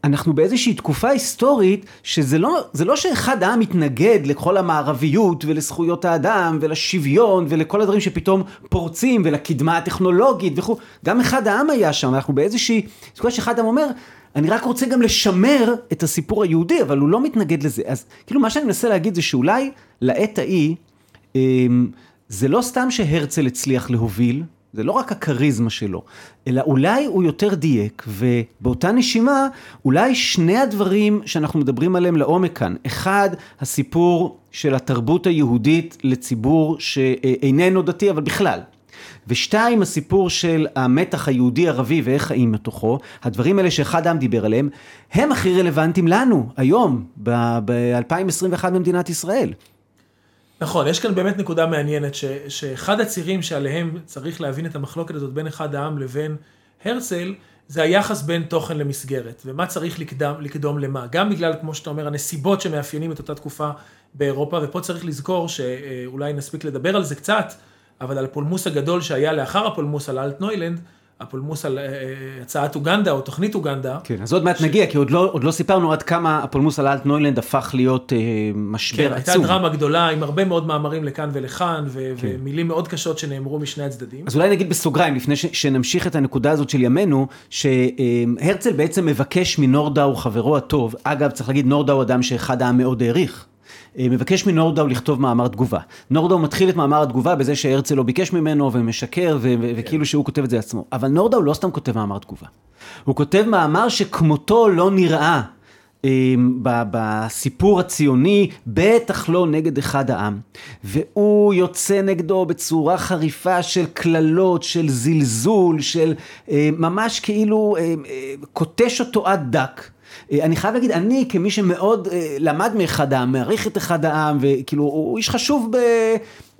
אנחנו באיזושהי תקופה היסטורית, שזה לא, לא שאחד העם מתנגד לכל המערביות ולזכויות האדם ולשוויון ולכל הדברים שפתאום פורצים ולקדמה הטכנולוגית וכו', גם אחד העם היה שם, אנחנו באיזושהי תקופה שאחד העם אומר, אני רק רוצה גם לשמר את הסיפור היהודי, אבל הוא לא מתנגד לזה. אז כאילו מה שאני מנסה להגיד זה שאולי לעת ההיא, אמ, זה לא סתם שהרצל הצליח להוביל זה לא רק הכריזמה שלו, אלא אולי הוא יותר דייק, ובאותה נשימה, אולי שני הדברים שאנחנו מדברים עליהם לעומק כאן. אחד, הסיפור של התרבות היהודית לציבור שאיננו דתי, אבל בכלל. ושתיים, הסיפור של המתח היהודי-ערבי ואיך חיים מתוכו, הדברים האלה שאחד העם דיבר עליהם, הם הכי רלוונטיים לנו, היום, ב-2021 במדינת ישראל. נכון, יש כאן באמת נקודה מעניינת, ש, שאחד הצירים שעליהם צריך להבין את המחלוקת הזאת בין אחד העם לבין הרצל, זה היחס בין תוכן למסגרת, ומה צריך לקדם, לקדום למה. גם בגלל, כמו שאתה אומר, הנסיבות שמאפיינים את אותה תקופה באירופה, ופה צריך לזכור שאולי נספיק לדבר על זה קצת, אבל על הפולמוס הגדול שהיה לאחר הפולמוס על אלטנוילנד, הפולמוס על אה, אה, הצעת אוגנדה או תוכנית אוגנדה. כן, אז עוד מעט ש... נגיע, כי עוד לא, עוד לא סיפרנו עד כמה הפולמוס על אלטנוילנד הפך להיות אה, משבר כן, עצום. הייתה דרמה גדולה עם הרבה מאוד מאמרים לכאן ולכאן, ו- כן. ומילים מאוד קשות שנאמרו משני הצדדים. אז אולי נגיד בסוגריים, לפני ש- שנמשיך את הנקודה הזאת של ימינו, שהרצל בעצם מבקש מנורדאו, חברו הטוב, אגב, צריך להגיד, נורדאו אדם שאחד העם מאוד העריך. אה, מבקש מנורדאו לכתוב מאמר תגובה. נורדאו מתחיל את מאמר התגובה בזה שהרצל לא ביקש ממנו ומשקר ו- ו- וכאילו שהוא כותב את זה עצמו. אבל נורדאו לא סתם כותב מאמר תגובה. הוא כותב מאמר שכמותו לא נראה אה, בסיפור הציוני, בטח לא נגד אחד העם. והוא יוצא נגדו בצורה חריפה של קללות, של זלזול, של אה, ממש כאילו קוטש אותו עד דק. אה, אני חייב להגיד, אני כמי שמאוד אה, למד מאחד העם, מעריך את אחד העם, וכאילו, הוא איש חשוב ב...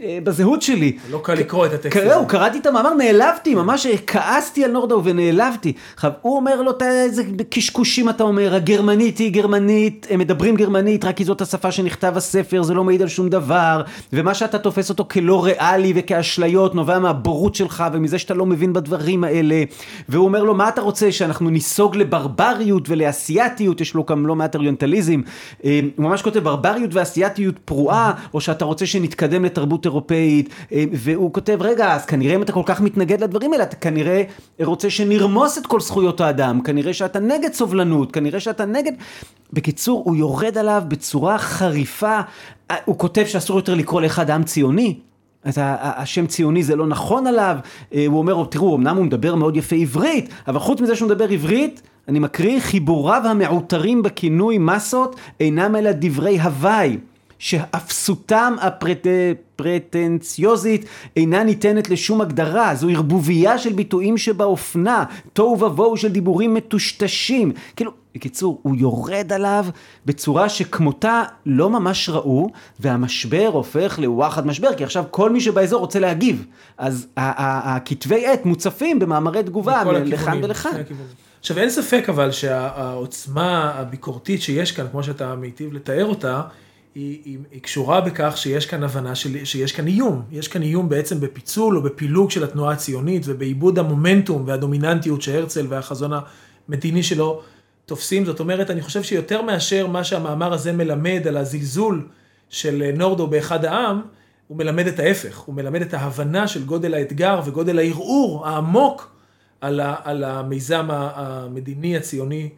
אה, בזהות שלי. לא קל לקרוא את הטקסט הזה. זהו, קראתי את המאמר, נעלבתי, ממש כעסתי על נורדאו ונעלבתי. עכשיו, הוא אומר לו, איזה קשקושים אתה אומר, הגרמנית היא גרמנית, הם מדברים גרמנית, רק כי זאת השפה שנכתב הספר, זה לא מעיד על שום דבר, ומה שאתה תופס אותו כלא ריאלי וכאשליות, נובע מהבורות שלך ומזה שאתה לא מבין בדברים האלה. והוא אומר לו, מה אתה רוצה, שאנחנו ניסוג לברבריות ולאסייתיות, יש לו גם לא מעט אוריינטליזם. אה, הוא ממש כותב, ברבריות ואסייתיות פרועה, או שאתה רוצה שנתקדם לתרבות אירופאית, אה, והוא כותב, רגע, אז כנראה אם אתה כל כך מתנגד לדברים האלה, אתה כנראה רוצה שנרמוס את כל זכויות האדם, כנראה שאתה נגד סובלנות, כנראה שאתה נגד... בקיצור, הוא יורד עליו בצורה חריפה, אה, הוא כותב שאסור יותר לקרוא לאחד עם ציוני, את השם ציוני זה לא נכון עליו, אה, הוא אומר, תראו, אמנם הוא מדבר מאוד יפה עברית, אבל חוץ מזה שהוא מדבר עברית, אני מקריא, חיבוריו המעוטרים בכינוי מסות אינם אלא דברי הוואי. שאפסותם הפרטנציוזית אינה ניתנת לשום הגדרה, זו ערבוביה של ביטויים שבאופנה, תוהו ובוהו של דיבורים מטושטשים. כאילו, בקיצור, הוא יורד עליו בצורה שכמותה לא ממש ראו, והמשבר הופך לוואחד משבר, כי עכשיו כל מי שבאזור רוצה להגיב. אז הכתבי עת מוצפים במאמרי תגובה לכאן ולכאן. עכשיו אין ספק אבל שהעוצמה הביקורתית שיש כאן, כמו שאתה מיטיב לתאר אותה, היא, היא, היא קשורה בכך שיש כאן הבנה של, שיש כאן איום. יש כאן איום בעצם בפיצול או בפילוג של התנועה הציונית ובעיבוד המומנטום והדומיננטיות שהרצל והחזון המדיני שלו תופסים. זאת אומרת, אני חושב שיותר מאשר מה שהמאמר הזה מלמד על הזלזול של נורדו באחד העם, הוא מלמד את ההפך. הוא מלמד את ההבנה של גודל האתגר וגודל הערעור העמוק על, ה, על המיזם המדיני הציוני.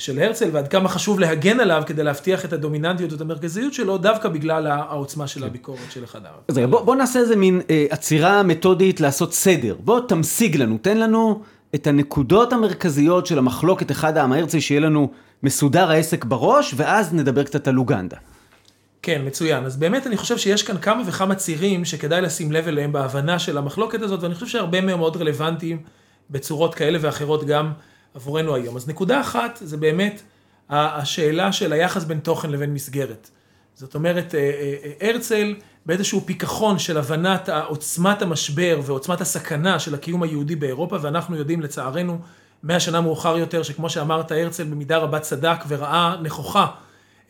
של הרצל, ועד כמה חשוב להגן עליו כדי להבטיח את הדומיננטיות ואת המרכזיות שלו, דווקא בגלל העוצמה של הביקורת של אחד העם. אז בוא, בוא נעשה איזה מין אה, עצירה מתודית לעשות סדר. בוא תמשיג לנו, תן לנו את הנקודות המרכזיות של המחלוקת אחד העם הרצל, שיהיה לנו מסודר העסק בראש, ואז נדבר קצת על אוגנדה. כן, מצוין. אז באמת אני חושב שיש כאן כמה וכמה צירים שכדאי לשים לב אליהם בהבנה של המחלוקת הזאת, ואני חושב שהרבה מהם מאוד רלוונטיים בצורות כאלה ואחרות גם עבורנו היום. אז נקודה אחת זה באמת השאלה של היחס בין תוכן לבין מסגרת. זאת אומרת, אה, אה, אה, הרצל באיזשהו פיכחון של הבנת עוצמת המשבר ועוצמת הסכנה של הקיום היהודי באירופה, ואנחנו יודעים לצערנו, מאה שנה מאוחר יותר, שכמו שאמרת, הרצל במידה רבה צדק וראה נכוחה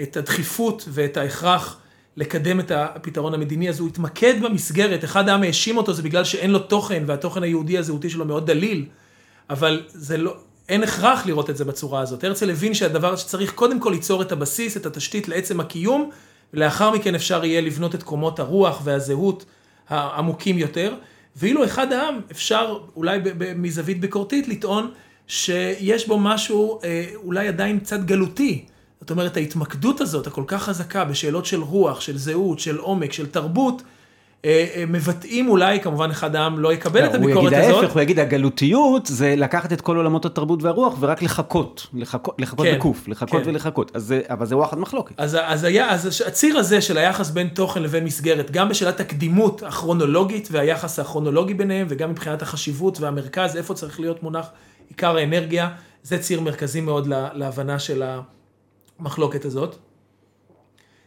את הדחיפות ואת ההכרח לקדם את הפתרון המדיני, אז הוא התמקד במסגרת, אחד העם האשים אותו, זה בגלל שאין לו תוכן, והתוכן היהודי הזהותי שלו מאוד דליל, אבל זה לא, אין הכרח לראות את זה בצורה הזאת. הרצל הבין שהדבר שצריך קודם כל ליצור את הבסיס, את התשתית לעצם הקיום, ולאחר מכן אפשר יהיה לבנות את קומות הרוח והזהות העמוקים יותר. ואילו אחד העם, אפשר אולי מזווית ביקורתית לטעון שיש בו משהו אה, אולי עדיין קצת גלותי. זאת אומרת, ההתמקדות הזאת, הכל כך חזקה, בשאלות של רוח, של זהות, של עומק, של תרבות, מבטאים אולי, כמובן אחד העם לא יקבל את הוא הביקורת יגיד הזאת. ההפך, הוא יגיד הגלותיות זה לקחת את כל עולמות התרבות והרוח ורק לחכות, לחכות, לחכות כן, בקוף, לחכות כן. ולחכות, אז זה, אבל זה וואחד מחלוקת. אז, אז, היה, אז הציר הזה של היחס בין תוכן לבין מסגרת, גם בשאלת הקדימות הכרונולוגית והיחס הכרונולוגי ביניהם, וגם מבחינת החשיבות והמרכז, איפה צריך להיות מונח עיקר האנרגיה, זה ציר מרכזי מאוד לה, להבנה של המחלוקת הזאת.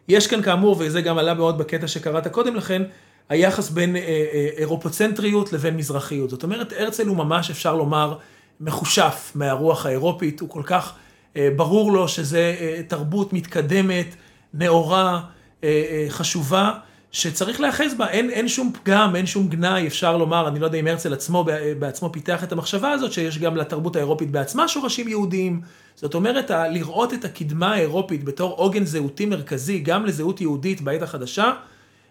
יש כאן כאמור, וזה גם עלה מאוד בקטע שקראת קודם לכן, היחס בין אה, אה, אירופוצנטריות לבין מזרחיות. זאת אומרת, הרצל הוא ממש, אפשר לומר, מחושף מהרוח האירופית, הוא כל כך אה, ברור לו שזה תרבות מתקדמת, נאורה, חשובה, שצריך להיאחז בה, אין, אין שום פגם, אין שום גנאי, אפשר לומר, אני לא יודע אם הרצל עצמו בעצמו פיתח את המחשבה הזאת, שיש גם לתרבות האירופית בעצמה שורשים יהודיים. זאת אומרת, לראות את הקדמה האירופית בתור עוגן זהותי מרכזי, גם לזהות יהודית בעת החדשה,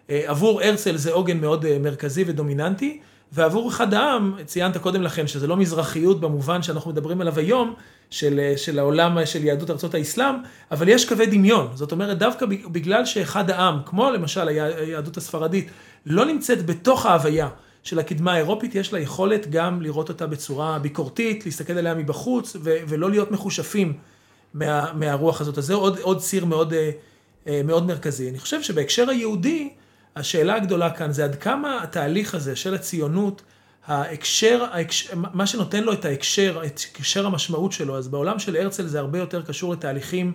עבור הרצל זה עוגן מאוד אה, מרכזי ודומיננטי, ועבור אחד העם, ציינת קודם לכן שזה לא מזרחיות במובן שאנחנו מדברים עליו היום, של, אה, של העולם אה, של יהדות ארצות האסלאם, אבל יש קווי דמיון. זאת אומרת, דווקא בגלל שאחד העם, כמו למשל היה- היהדות הספרדית, לא נמצאת בתוך ההוויה של הקדמה האירופית, יש לה יכולת גם לראות אותה בצורה ביקורתית, להסתכל עליה מבחוץ, ו- ולא להיות מחושפים מה, מהרוח הזאת. אז זה עוד, עוד ציר מאוד, אה, אה, מאוד מרכזי. אני חושב שבהקשר היהודי, השאלה הגדולה כאן זה עד כמה התהליך הזה של הציונות, ההקשר, ההקשר, מה שנותן לו את ההקשר, את הקשר המשמעות שלו, אז בעולם של הרצל זה הרבה יותר קשור לתהליכים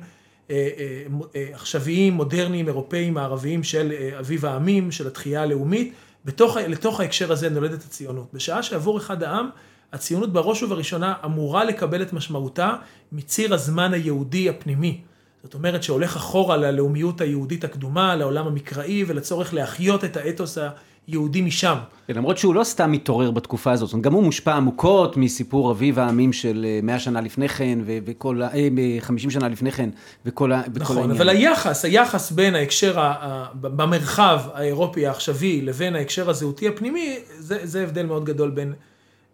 אה, אה, אה, עכשוויים, מודרניים, אירופאיים, מערביים של אביב העמים, של התחייה הלאומית. בתוך, לתוך ההקשר הזה נולדת הציונות. בשעה שעבור אחד העם, הציונות בראש ובראשונה אמורה לקבל את משמעותה מציר הזמן היהודי הפנימי. זאת אומרת שהולך אחורה ללאומיות היהודית הקדומה, לעולם המקראי ולצורך להחיות את האתוס היהודי משם. למרות שהוא לא סתם מתעורר בתקופה הזאת, גם הוא מושפע עמוקות מסיפור אביב העמים של אה, 100 שנה לפני כן, וכל, ה- אה, 50 שנה לפני כן, וכל, וכל נכון, העניין. אבל היחס, היחס בין ההקשר, ה- במרחב האירופי העכשווי לבין ההקשר הזהותי הפנימי, זה, זה הבדל מאוד גדול בין,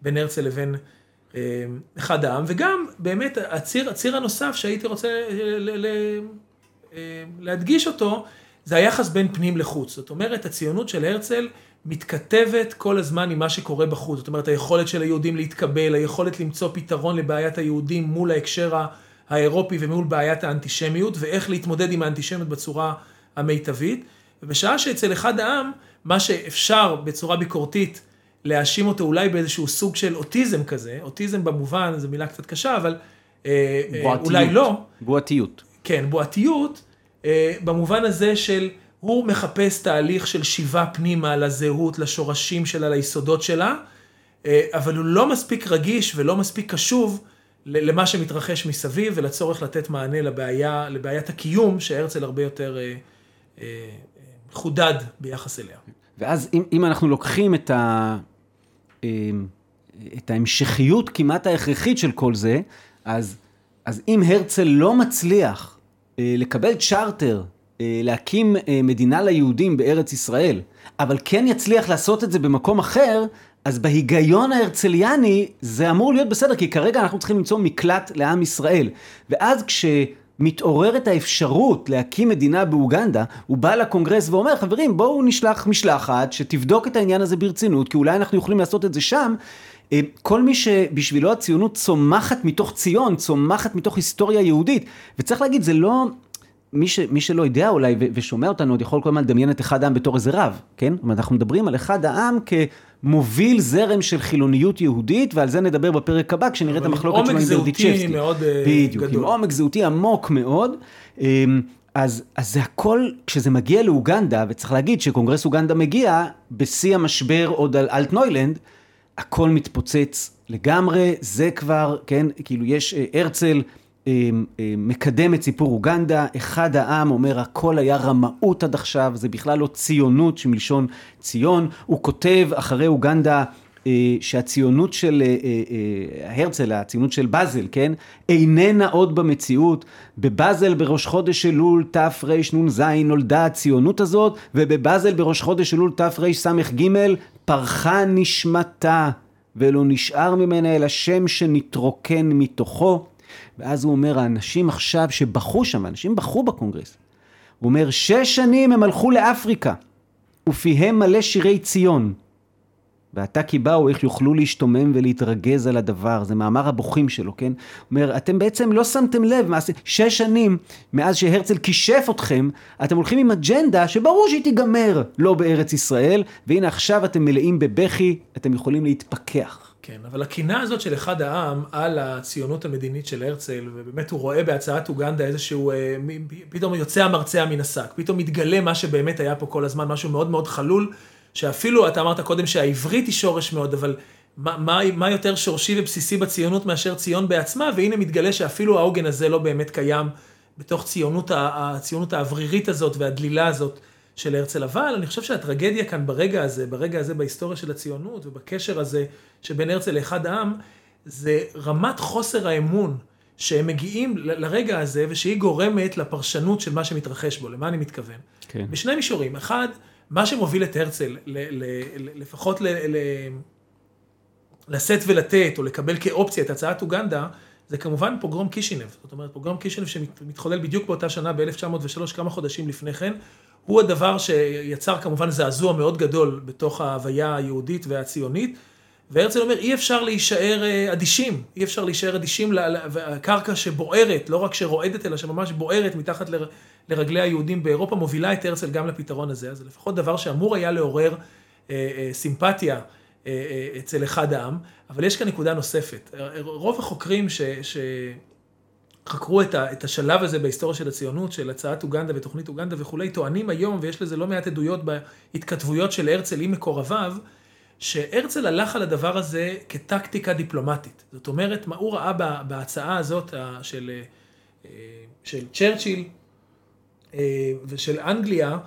בין הרצל לבין אחד העם, וגם באמת הציר, הציר הנוסף שהייתי רוצה ל, ל, אה, להדגיש אותו, זה היחס בין פנים לחוץ. זאת אומרת, הציונות של הרצל מתכתבת כל הזמן עם מה שקורה בחוץ. זאת אומרת, היכולת של היהודים להתקבל, היכולת למצוא פתרון לבעיית היהודים מול ההקשר האירופי ומול בעיית האנטישמיות, ואיך להתמודד עם האנטישמיות בצורה המיטבית. ובשעה שאצל אחד העם, מה שאפשר בצורה ביקורתית להאשים אותו אולי באיזשהו סוג של אוטיזם כזה, אוטיזם במובן, זו מילה קצת קשה, אבל אה, אה, בועתיות. אולי לא, בועתיות. כן, בועתיות, אה, במובן הזה של הוא מחפש תהליך של שיבה פנימה לזהות, לשורשים שלה, ליסודות שלה, אה, אבל הוא לא מספיק רגיש ולא מספיק קשוב למה שמתרחש מסביב ולצורך לתת מענה לבעיה, לבעיית הקיום, שהרצל הרבה יותר אה, אה, אה, חודד ביחס אליה. ואז אם, אם אנחנו לוקחים את, ה, את ההמשכיות כמעט ההכרחית של כל זה, אז, אז אם הרצל לא מצליח אה, לקבל צ'רטר, אה, להקים אה, מדינה ליהודים בארץ ישראל, אבל כן יצליח לעשות את זה במקום אחר, אז בהיגיון ההרצליאני זה אמור להיות בסדר, כי כרגע אנחנו צריכים למצוא מקלט לעם ישראל. ואז כש... מתעוררת האפשרות להקים מדינה באוגנדה, הוא בא לקונגרס ואומר, חברים, בואו נשלח משלחת שתבדוק את העניין הזה ברצינות, כי אולי אנחנו יכולים לעשות את זה שם. אה, כל מי שבשבילו הציונות צומחת מתוך ציון, צומחת מתוך היסטוריה יהודית, וצריך להגיד, זה לא... מי, ש, מי שלא יודע אולי ו- ושומע אותנו עוד יכול כל הזמן לדמיין את אחד העם בתור איזה רב, כן? זאת אומרת, אנחנו מדברים על אחד העם כמוביל זרם של חילוניות יהודית, ועל זה נדבר בפרק הבא, כשנראה את עם המחלוקת שלו עם ברדיצ'בסקי. מאוד, אה, בדיוק, עם גדול. עומק זהותי עמוק מאוד. אמ, אז, אז זה הכל, כשזה מגיע לאוגנדה, וצריך להגיד שקונגרס אוגנדה מגיע, בשיא המשבר עוד על אלטנוילנד, הכל מתפוצץ לגמרי, זה כבר, כן, כאילו יש אה, הרצל מקדם את סיפור אוגנדה, אחד העם אומר הכל היה רמאות עד עכשיו, זה בכלל לא ציונות שמלשון ציון, הוא כותב אחרי אוגנדה אה, שהציונות של אה, אה, הרצל, הציונות של באזל, כן, איננה עוד במציאות. בבאזל בראש חודש אלול תרנ"ז נולדה הציונות הזאת, ובבאזל בראש חודש אלול תרס"ג פרחה נשמתה, ולא נשאר ממנה אלא שם שנתרוקן מתוכו. ואז הוא אומר, האנשים עכשיו שבכו שם, אנשים בכו בקונגרס. הוא אומר, שש שנים הם הלכו לאפריקה. ופיהם מלא שירי ציון. ועתה כי באו, איך יוכלו להשתומם ולהתרגז על הדבר, זה מאמר הבוכים שלו, כן? אומר, אתם בעצם לא שמתם לב, מה, שש שנים מאז שהרצל כישף אתכם, אתם הולכים עם אג'נדה שברור שהיא תיגמר לא בארץ ישראל, והנה עכשיו אתם מלאים בבכי, אתם יכולים להתפכח. כן, אבל הקינה הזאת של אחד העם על הציונות המדינית של הרצל, ובאמת הוא רואה בהצעת אוגנדה איזשהו, אה, פתאום יוצא המרצע מן השק, פתאום מתגלה מה שבאמת היה פה כל הזמן, משהו מאוד מאוד חלול. שאפילו, אתה אמרת קודם שהעברית היא שורש מאוד, אבל מה, מה, מה יותר שורשי ובסיסי בציונות מאשר ציון בעצמה, והנה מתגלה שאפילו העוגן הזה לא באמת קיים בתוך ציונות, הציונות האוורירית הזאת והדלילה הזאת של הרצל. אבל אני חושב שהטרגדיה כאן ברגע הזה, ברגע הזה בהיסטוריה של הציונות ובקשר הזה שבין הרצל לאחד העם, זה רמת חוסר האמון שהם מגיעים לרגע הזה ושהיא גורמת לפרשנות של מה שמתרחש בו, למה אני מתכוון? כן. בשני מישורים. אחד, מה שמוביל את הרצל, ל, ל, לפחות ל, ל, לשאת ולתת, או לקבל כאופציה את הצעת אוגנדה, זה כמובן פוגרום קישינב. זאת אומרת, פוגרום קישינב שמתחולל בדיוק באותה שנה, ב-1903, כמה חודשים לפני כן, הוא הדבר שיצר כמובן זעזוע מאוד גדול בתוך ההוויה היהודית והציונית. והרצל אומר, אי אפשר להישאר אה, אדישים, אי אפשר להישאר אדישים לקרקע שבוערת, לא רק שרועדת, אלא שממש בוערת מתחת לרגלי היהודים באירופה, מובילה את הרצל גם לפתרון הזה. אז לפחות דבר שאמור היה לעורר אה, אה, סימפתיה אה, אה, אצל אחד העם, אבל יש כאן נקודה נוספת. רוב החוקרים ש... ש... חקרו את, ה, את השלב הזה בהיסטוריה של הציונות, של הצעת אוגנדה ותוכנית אוגנדה וכולי, טוענים היום, ויש לזה לא מעט עדויות בהתכתבויות של הרצל עם מקורביו, שהרצל הלך על הדבר הזה כטקטיקה דיפלומטית. זאת אומרת, מה הוא ראה בהצעה הזאת של, אה, של צ'רצ'יל אה, ושל אנגליה,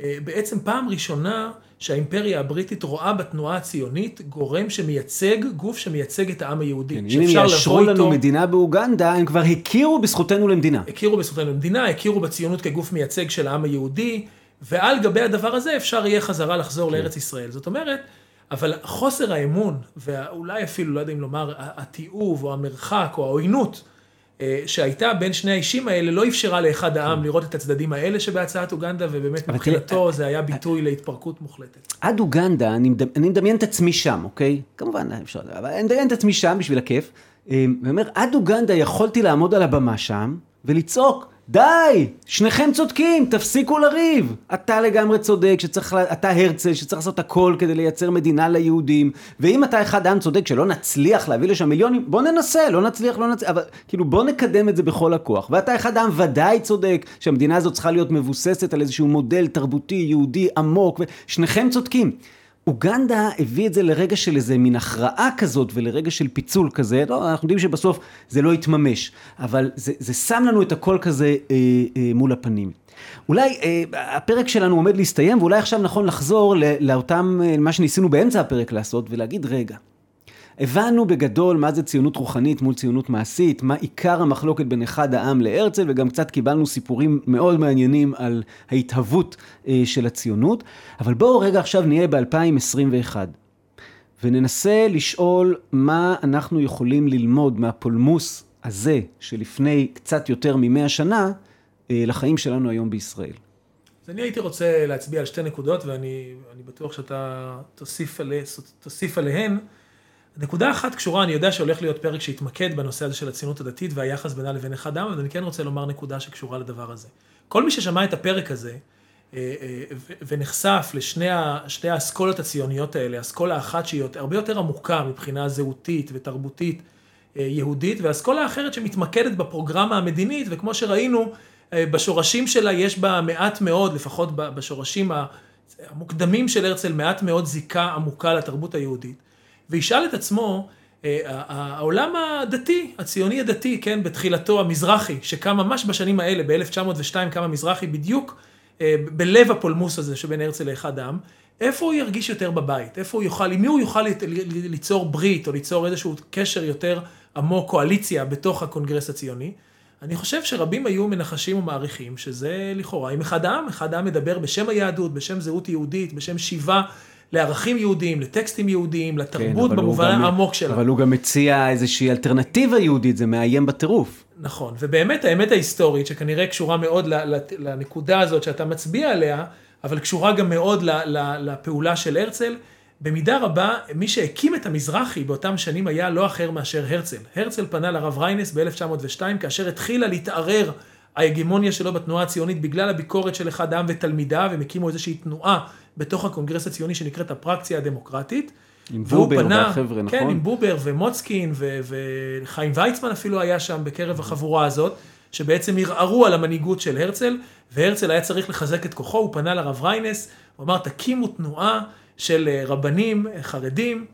אה, בעצם פעם ראשונה שהאימפריה הבריטית רואה בתנועה הציונית גורם שמייצג, גוף שמייצג את העם היהודי. כן, אם הם יאשרו לנו איתו, מדינה באוגנדה, הם כבר הכירו בזכותנו למדינה. הכירו בזכותנו למדינה, הכירו בציונות כגוף מייצג של העם היהודי, ועל גבי הדבר הזה אפשר יהיה חזרה לחזור כן. לארץ ישראל. זאת אומרת, אבל חוסר האמון, ואולי אפילו, לא יודע אם לומר, התיעוב או המרחק או העוינות, שהייתה בין שני האישים האלה, לא אפשרה לאחד העם לראות את הצדדים האלה שבהצעת אוגנדה, ובאמת מבחינתו זה היה ביטוי להתפרקות מוחלטת. עד אוגנדה, אני מדמיין את עצמי שם, אוקיי? כמובן, אפשר, אבל אני מדמיין את עצמי שם בשביל הכיף. אה, ואומר, עד אוגנדה יכולתי לעמוד על הבמה שם ולצעוק. די! שניכם צודקים, תפסיקו לריב. אתה לגמרי צודק, שצריך, אתה הרצל, שצריך לעשות הכל כדי לייצר מדינה ליהודים, ואם אתה אחד העם צודק שלא נצליח להביא לשם מיליונים, בוא ננסה, לא נצליח, לא נצליח, אבל כאילו בוא נקדם את זה בכל הכוח. ואתה אחד העם ודאי צודק, שהמדינה הזאת צריכה להיות מבוססת על איזשהו מודל תרבותי, יהודי, עמוק, ושניכם צודקים. אוגנדה הביא את זה לרגע של איזה מין הכרעה כזאת ולרגע של פיצול כזה, לא, אנחנו יודעים שבסוף זה לא יתממש, אבל זה, זה שם לנו את הכל כזה אה, אה, מול הפנים. אולי אה, הפרק שלנו עומד להסתיים ואולי עכשיו נכון לחזור לאותם, אה, מה שניסינו באמצע הפרק לעשות ולהגיד רגע. הבנו בגדול מה זה ציונות רוחנית מול ציונות מעשית, מה עיקר המחלוקת בין אחד העם להרצל, וגם קצת קיבלנו סיפורים מאוד מעניינים על ההתהוות אה, של הציונות. אבל בואו רגע עכשיו נהיה ב-2021, וננסה לשאול מה אנחנו יכולים ללמוד מהפולמוס הזה שלפני קצת יותר ממאה שנה, אה, לחיים שלנו היום בישראל. אז אני הייתי רוצה להצביע על שתי נקודות, ואני בטוח שאתה תוסיף, עליה, תוסיף עליהן. נקודה אחת קשורה, אני יודע שהולך להיות פרק שיתמקד בנושא הזה של הציונות הדתית והיחס בינה לבין אחד העם, אבל אני כן רוצה לומר נקודה שקשורה לדבר הזה. כל מי ששמע את הפרק הזה, אה, אה, ונחשף לשתי האסכולות הציוניות האלה, אסכולה אחת שהיא הרבה יותר עמוקה מבחינה זהותית ותרבותית אה, יהודית, ואסכולה אחרת שמתמקדת בפרוגרמה המדינית, וכמו שראינו, בשורשים שלה יש בה מעט מאוד, לפחות בשורשים המוקדמים של הרצל, מעט מאוד זיקה עמוקה לתרבות היהודית. וישאל את עצמו, אה, העולם הדתי, הציוני הדתי, כן, בתחילתו המזרחי, שקם ממש בשנים האלה, ב-1902 קם המזרחי בדיוק אה, בלב הפולמוס הזה שבין הרצל לאחד העם, איפה הוא ירגיש יותר בבית? איפה הוא יוכל, עם מי הוא יוכל ליצור ברית או ליצור איזשהו קשר יותר עמוק, קואליציה בתוך הקונגרס הציוני? אני חושב שרבים היו מנחשים ומעריכים שזה לכאורה עם אחד העם, אחד העם מדבר בשם היהדות, בשם זהות יהודית, בשם שיבה לערכים יהודיים, לטקסטים יהודיים, לתרבות כן, במובן העמוק שלה. אבל הוא גם מציע איזושהי אלטרנטיבה יהודית, זה מאיים בטירוף. נכון, ובאמת האמת ההיסטורית, שכנראה קשורה מאוד לנקודה הזאת שאתה מצביע עליה, אבל קשורה גם מאוד לפעולה של הרצל. במידה רבה, מי שהקים את המזרחי באותם שנים היה לא אחר מאשר הרצל. הרצל פנה לרב ריינס ב-1902, כאשר התחילה להתערער ההגמוניה שלו בתנועה הציונית בגלל הביקורת של אחד העם ותלמידיו, הם הקימו איזושהי תנועה בתוך הקונגרס הציוני שנקראת הפרקציה הדמוקרטית. עם בובר פנה, והחבר'ה, נכון? כן, עם בובר ומוצקין ו- וחיים ויצמן אפילו היה שם בקרב החבורה הזאת, שבעצם ערערו על המנהיגות של הרצל, והרצל היה צריך לחזק את כוחו, הוא פנה לרב ריינס, הוא אמר תקימו תנועה של אה, רבנים אה, חרדים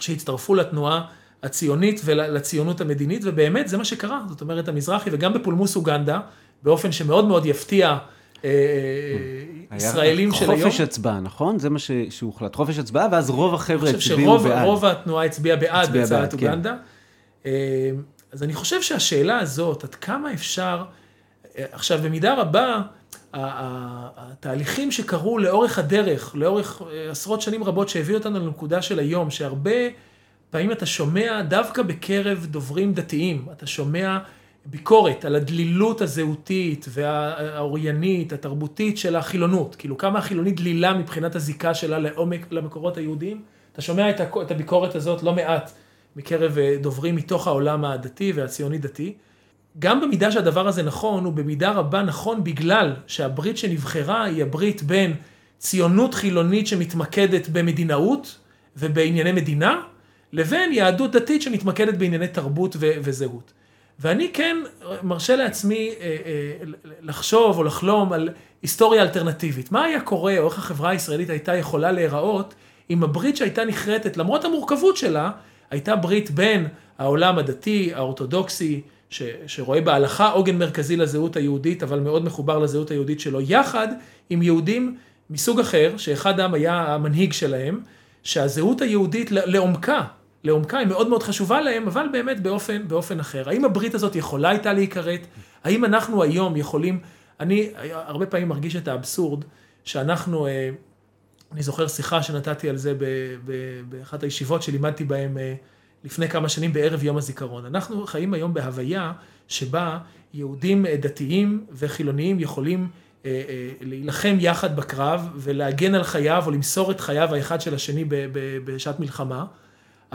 שהצטרפו לתנועה הציונית ולציונות המדינית, ובאמת זה מה שקרה, זאת אומרת המזרחי וגם בפולמוס אוגנדה, באופן שמאוד מאוד יפתיע ישראלים של היום. חופש הצבעה, נכון? זה מה שהוחלט, חופש הצבעה, ואז רוב החבר'ה הצביעו בעד. אני חושב שרוב התנועה הצביעה בעד בהצעת כן. אוגנדה. אז אני חושב שהשאלה הזאת, עד כמה אפשר, עכשיו במידה רבה, התהליכים שקרו לאורך הדרך, לאורך אה, עשרות שנים רבות שהביאו אותנו לנקודה של היום, שהרבה פעמים אתה שומע דווקא בקרב דוברים דתיים, אתה שומע ביקורת על הדלילות הזהותית והאוריינית, התרבותית של החילונות, כאילו כמה החילונית דלילה מבחינת הזיקה שלה לעומק, למקורות היהודיים, אתה שומע את הביקורת הזאת לא מעט מקרב אה, דוברים מתוך העולם הדתי והציוני דתי. גם במידה שהדבר הזה נכון, הוא במידה רבה נכון בגלל שהברית שנבחרה היא הברית בין ציונות חילונית שמתמקדת במדינאות ובענייני מדינה, לבין יהדות דתית שמתמקדת בענייני תרבות ו- וזהות. ואני כן מרשה לעצמי אה, אה, לחשוב או לחלום על היסטוריה אלטרנטיבית. מה היה קורה, או איך החברה הישראלית הייתה יכולה להיראות, אם הברית שהייתה נחרטת, למרות המורכבות שלה, הייתה ברית בין העולם הדתי, האורתודוקסי, ש, שרואה בהלכה עוגן מרכזי לזהות היהודית, אבל מאוד מחובר לזהות היהודית שלו, יחד עם יהודים מסוג אחר, שאחד העם היה המנהיג שלהם, שהזהות היהודית לעומקה, לעומקה היא מאוד מאוד חשובה להם, אבל באמת באופן, באופן אחר. האם הברית הזאת יכולה הייתה להיכרת? האם אנחנו היום יכולים, אני הרבה פעמים מרגיש את האבסורד, שאנחנו, אה, אני זוכר שיחה שנתתי על זה באחת הישיבות שלימדתי בהן אה, לפני כמה שנים בערב יום הזיכרון. אנחנו חיים היום בהוויה שבה יהודים אה, דתיים וחילוניים יכולים להילחם יחד בקרב ולהגן על חייו או למסור את חייו האחד של השני בשעת מלחמה.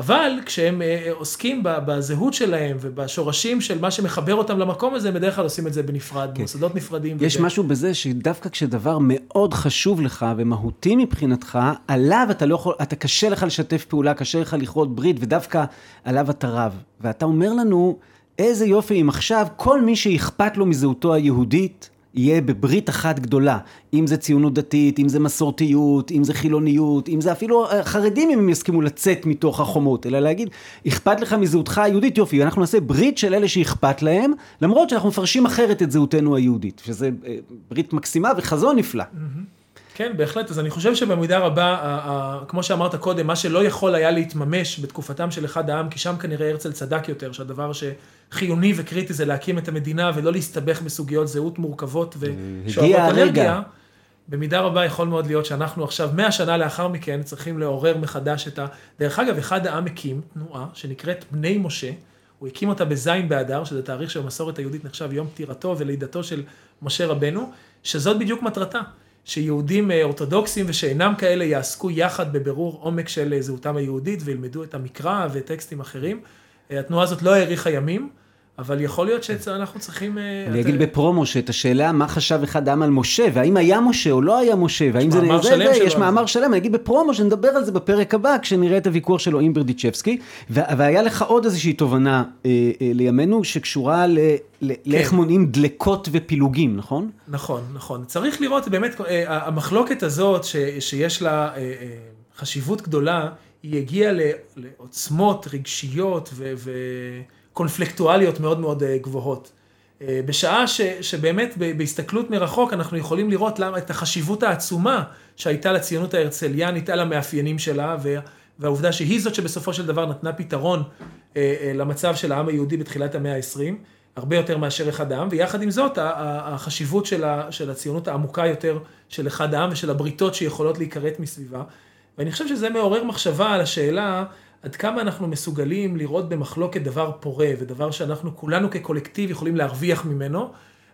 אבל כשהם עוסקים בזהות שלהם ובשורשים של מה שמחבר אותם למקום הזה, הם בדרך כלל עושים את זה בנפרד, כן. במוסדות נפרדים. יש וזה... משהו בזה שדווקא כשדבר מאוד חשוב לך ומהותי מבחינתך, עליו אתה לא יכול, אתה קשה לך לשתף פעולה, קשה לך לכרות ברית, ודווקא עליו אתה רב. ואתה אומר לנו, איזה יופי אם עכשיו כל מי שאכפת לו מזהותו היהודית, יהיה בברית אחת גדולה. אם זה ציונות דתית, אם זה מסורתיות, אם זה חילוניות, אם זה אפילו אה, חרדים אם הם יסכימו לצאת מתוך החומות, אלא להגיד, אכפת לך מזהותך היהודית, יופי, אנחנו נעשה ברית של אלה שאכפת להם, למרות שאנחנו מפרשים אחרת את זהותנו היהודית, שזה אה, ברית מקסימה וחזון נפלא. כן, בהחלט. אז אני חושב שבמידה רבה, כמו שאמרת קודם, מה שלא יכול היה להתממש בתקופתם של אחד העם, כי שם כנראה הרצל צדק יותר, שהדבר שחיוני וקריטי זה להקים את המדינה ולא להסתבך בסוגיות זהות מורכבות ושואבות אנרגיה. במידה רבה יכול מאוד להיות שאנחנו עכשיו, מאה שנה לאחר מכן, צריכים לעורר מחדש את ה... דרך אגב, אחד העם הקים תנועה שנקראת בני משה. הוא הקים אותה בזין באדר, שזה תאריך שבמסורת היהודית נחשב יום פטירתו ולידתו של משה רבנו, שזאת בדיוק מטרתה. שיהודים אה, אורתודוקסים ושאינם כאלה יעסקו יחד בבירור עומק של אה, זהותם היהודית וילמדו את המקרא וטקסטים אחרים. אה, התנועה הזאת לא האריכה ימים. אבל יכול להיות שאנחנו צריכים... אני אגיד בפרומו שאת השאלה מה חשב אחד העם על משה, והאם היה משה או לא היה משה, והאם זה... מאמר שלם שלו. יש מאמר שלם, אני אגיד בפרומו שנדבר על זה בפרק הבא, כשנראה את הוויכוח שלו עם ברדיצ'בסקי, והיה לך עוד איזושהי תובנה אה, אה, לימינו, שקשורה. כן. לאיך מונעים דלקות ופילוגים, נכון? נכון, נכון. צריך לראות באמת, אה, המחלוקת הזאת שיש לה חשיבות גדולה, היא הגיעה לעוצמות רגשיות ו... קונפלקטואליות מאוד מאוד אה, גבוהות. אה, בשעה ש, שבאמת בהסתכלות מרחוק אנחנו יכולים לראות למה, את החשיבות העצומה שהייתה לציונות ההרצליאנית על המאפיינים שלה והעובדה שהיא זאת שבסופו של דבר נתנה פתרון אה, למצב של העם היהודי בתחילת המאה ה-20, הרבה יותר מאשר אחד העם, ויחד עם זאת החשיבות של, ה, של הציונות העמוקה יותר של אחד העם ושל הבריתות שיכולות להיכרת מסביבה. ואני חושב שזה מעורר מחשבה על השאלה עד כמה אנחנו מסוגלים לראות במחלוקת דבר פורה, ודבר שאנחנו כולנו כקולקטיב יכולים להרוויח ממנו,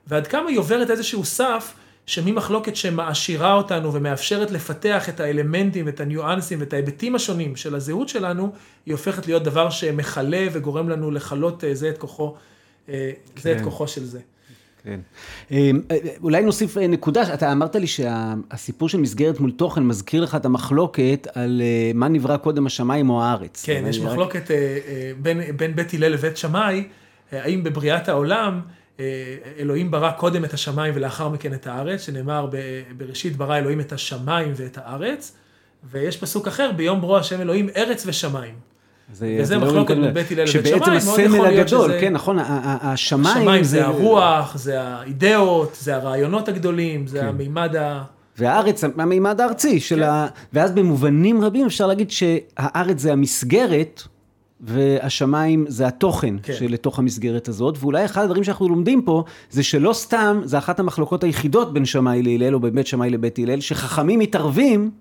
ועד כמה היא עוברת איזשהו סף שממחלוקת שמעשירה אותנו ומאפשרת לפתח את האלמנטים ואת הניואנסים ואת ההיבטים השונים של הזהות שלנו, היא הופכת להיות דבר שמכלה וגורם לנו לכלות אה, זה את כוחו, אה, זה את כן. כוחו של זה. כן. אה, אולי נוסיף אה, נקודה, אתה אמרת לי שהסיפור של מסגרת מול תוכן מזכיר לך את המחלוקת על אה, מה נברא קודם השמיים או הארץ. כן, יש מחלוקת בין, בין בית הלל לבית שמאי, האם בבריאת העולם אלוהים ברא קודם את השמיים ולאחר מכן את הארץ, שנאמר בראשית ברא אלוהים את השמיים ואת הארץ, ויש פסוק אחר, ביום ברוא השם אלוהים ארץ ושמיים. זה- וזה זה לא מחלוקת בין בית הלל לבית שבעצם שמאי, מאוד הסמל הגדול, שזה- כן, נכון, השמיים השמיים זה הרוח, זה האידאות, זה הרעיונות הגדולים, זה כן. המימד ה... והארץ, המימד הארצי של כן. ה... ואז במובנים רבים אפשר להגיד שהארץ זה המסגרת, והשמיים זה התוכן כן. שלתוך המסגרת הזאת, ואולי אחד הדברים שאנחנו לומדים פה, זה שלא סתם, זה אחת המחלוקות היחידות בין שמאי להלל, או בין בית שמאי לבית הלל, שחכמים מתערבים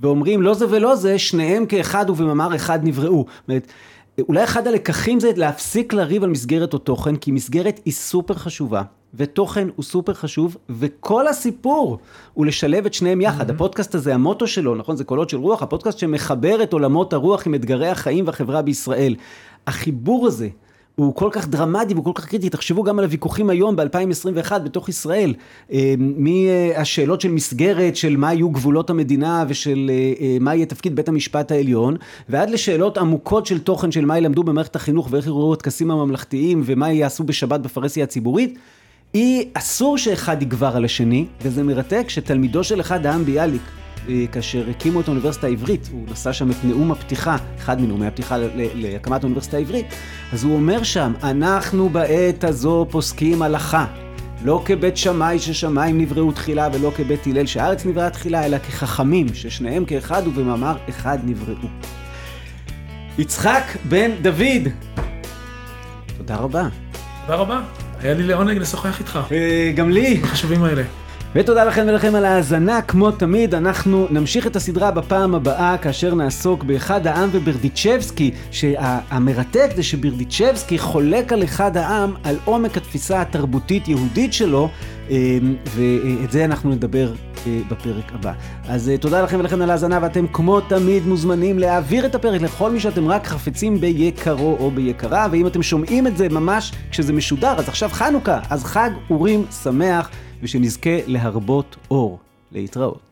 ואומרים לא זה ולא זה, שניהם כאחד ובמאמר אחד נבראו. אומרת, אולי אחד הלקחים זה להפסיק לריב על מסגרת או תוכן, כי מסגרת היא סופר חשובה, ותוכן הוא סופר חשוב, וכל הסיפור הוא לשלב את שניהם יחד. הפודקאסט הזה, המוטו שלו, נכון, זה קולות של רוח, הפודקאסט שמחבר את עולמות הרוח עם אתגרי החיים והחברה בישראל. החיבור הזה, הוא כל כך דרמטי והוא כל כך קריטי, תחשבו גם על הוויכוחים היום ב-2021 בתוך ישראל, אה, מהשאלות של מסגרת, של מה יהיו גבולות המדינה ושל אה, אה, מה יהיה תפקיד בית המשפט העליון, ועד לשאלות עמוקות של תוכן של מה ילמדו במערכת החינוך ואיך יראו הטקסים הממלכתיים ומה יעשו בשבת בפרהסיה הציבורית. היא, אסור שאחד יגבר על השני, וזה מרתק שתלמידו של אחד, העם ביאליק, אה, כאשר הקימו את האוניברסיטה העברית, הוא נשא שם את נאום הפתיחה, אחד מנאומי הפתיחה להקמת האוניברסיטה העברית, אז הוא אומר שם, אנחנו בעת הזו פוסקים הלכה. לא כבית שמאי ששמיים נבראו תחילה ולא כבית הלל שהארץ נבראה תחילה, אלא כחכמים ששניהם כאחד ובמאמר אחד נבראו. יצחק בן דוד, תודה רבה. תודה רבה, היה לי לעונג לשוחח איתך, אה, גם לי. החשובים האלה. ותודה לכם ולכם על ההאזנה, כמו תמיד, אנחנו נמשיך את הסדרה בפעם הבאה, כאשר נעסוק באחד העם וברדיצ'בסקי, שהמרתק זה שברדיצ'בסקי חולק על אחד העם על עומק התפיסה התרבותית-יהודית שלו, אה, ואת זה אנחנו נדבר אה, בפרק הבא. אז אה, תודה לכם ולכם על ההאזנה, ואתם כמו תמיד מוזמנים להעביר את הפרק לכל מי שאתם רק חפצים ביקרו או ביקרה, ואם אתם שומעים את זה ממש כשזה משודר, אז עכשיו חנוכה, אז חג אורים שמח. ושנזכה להרבות אור. להתראות.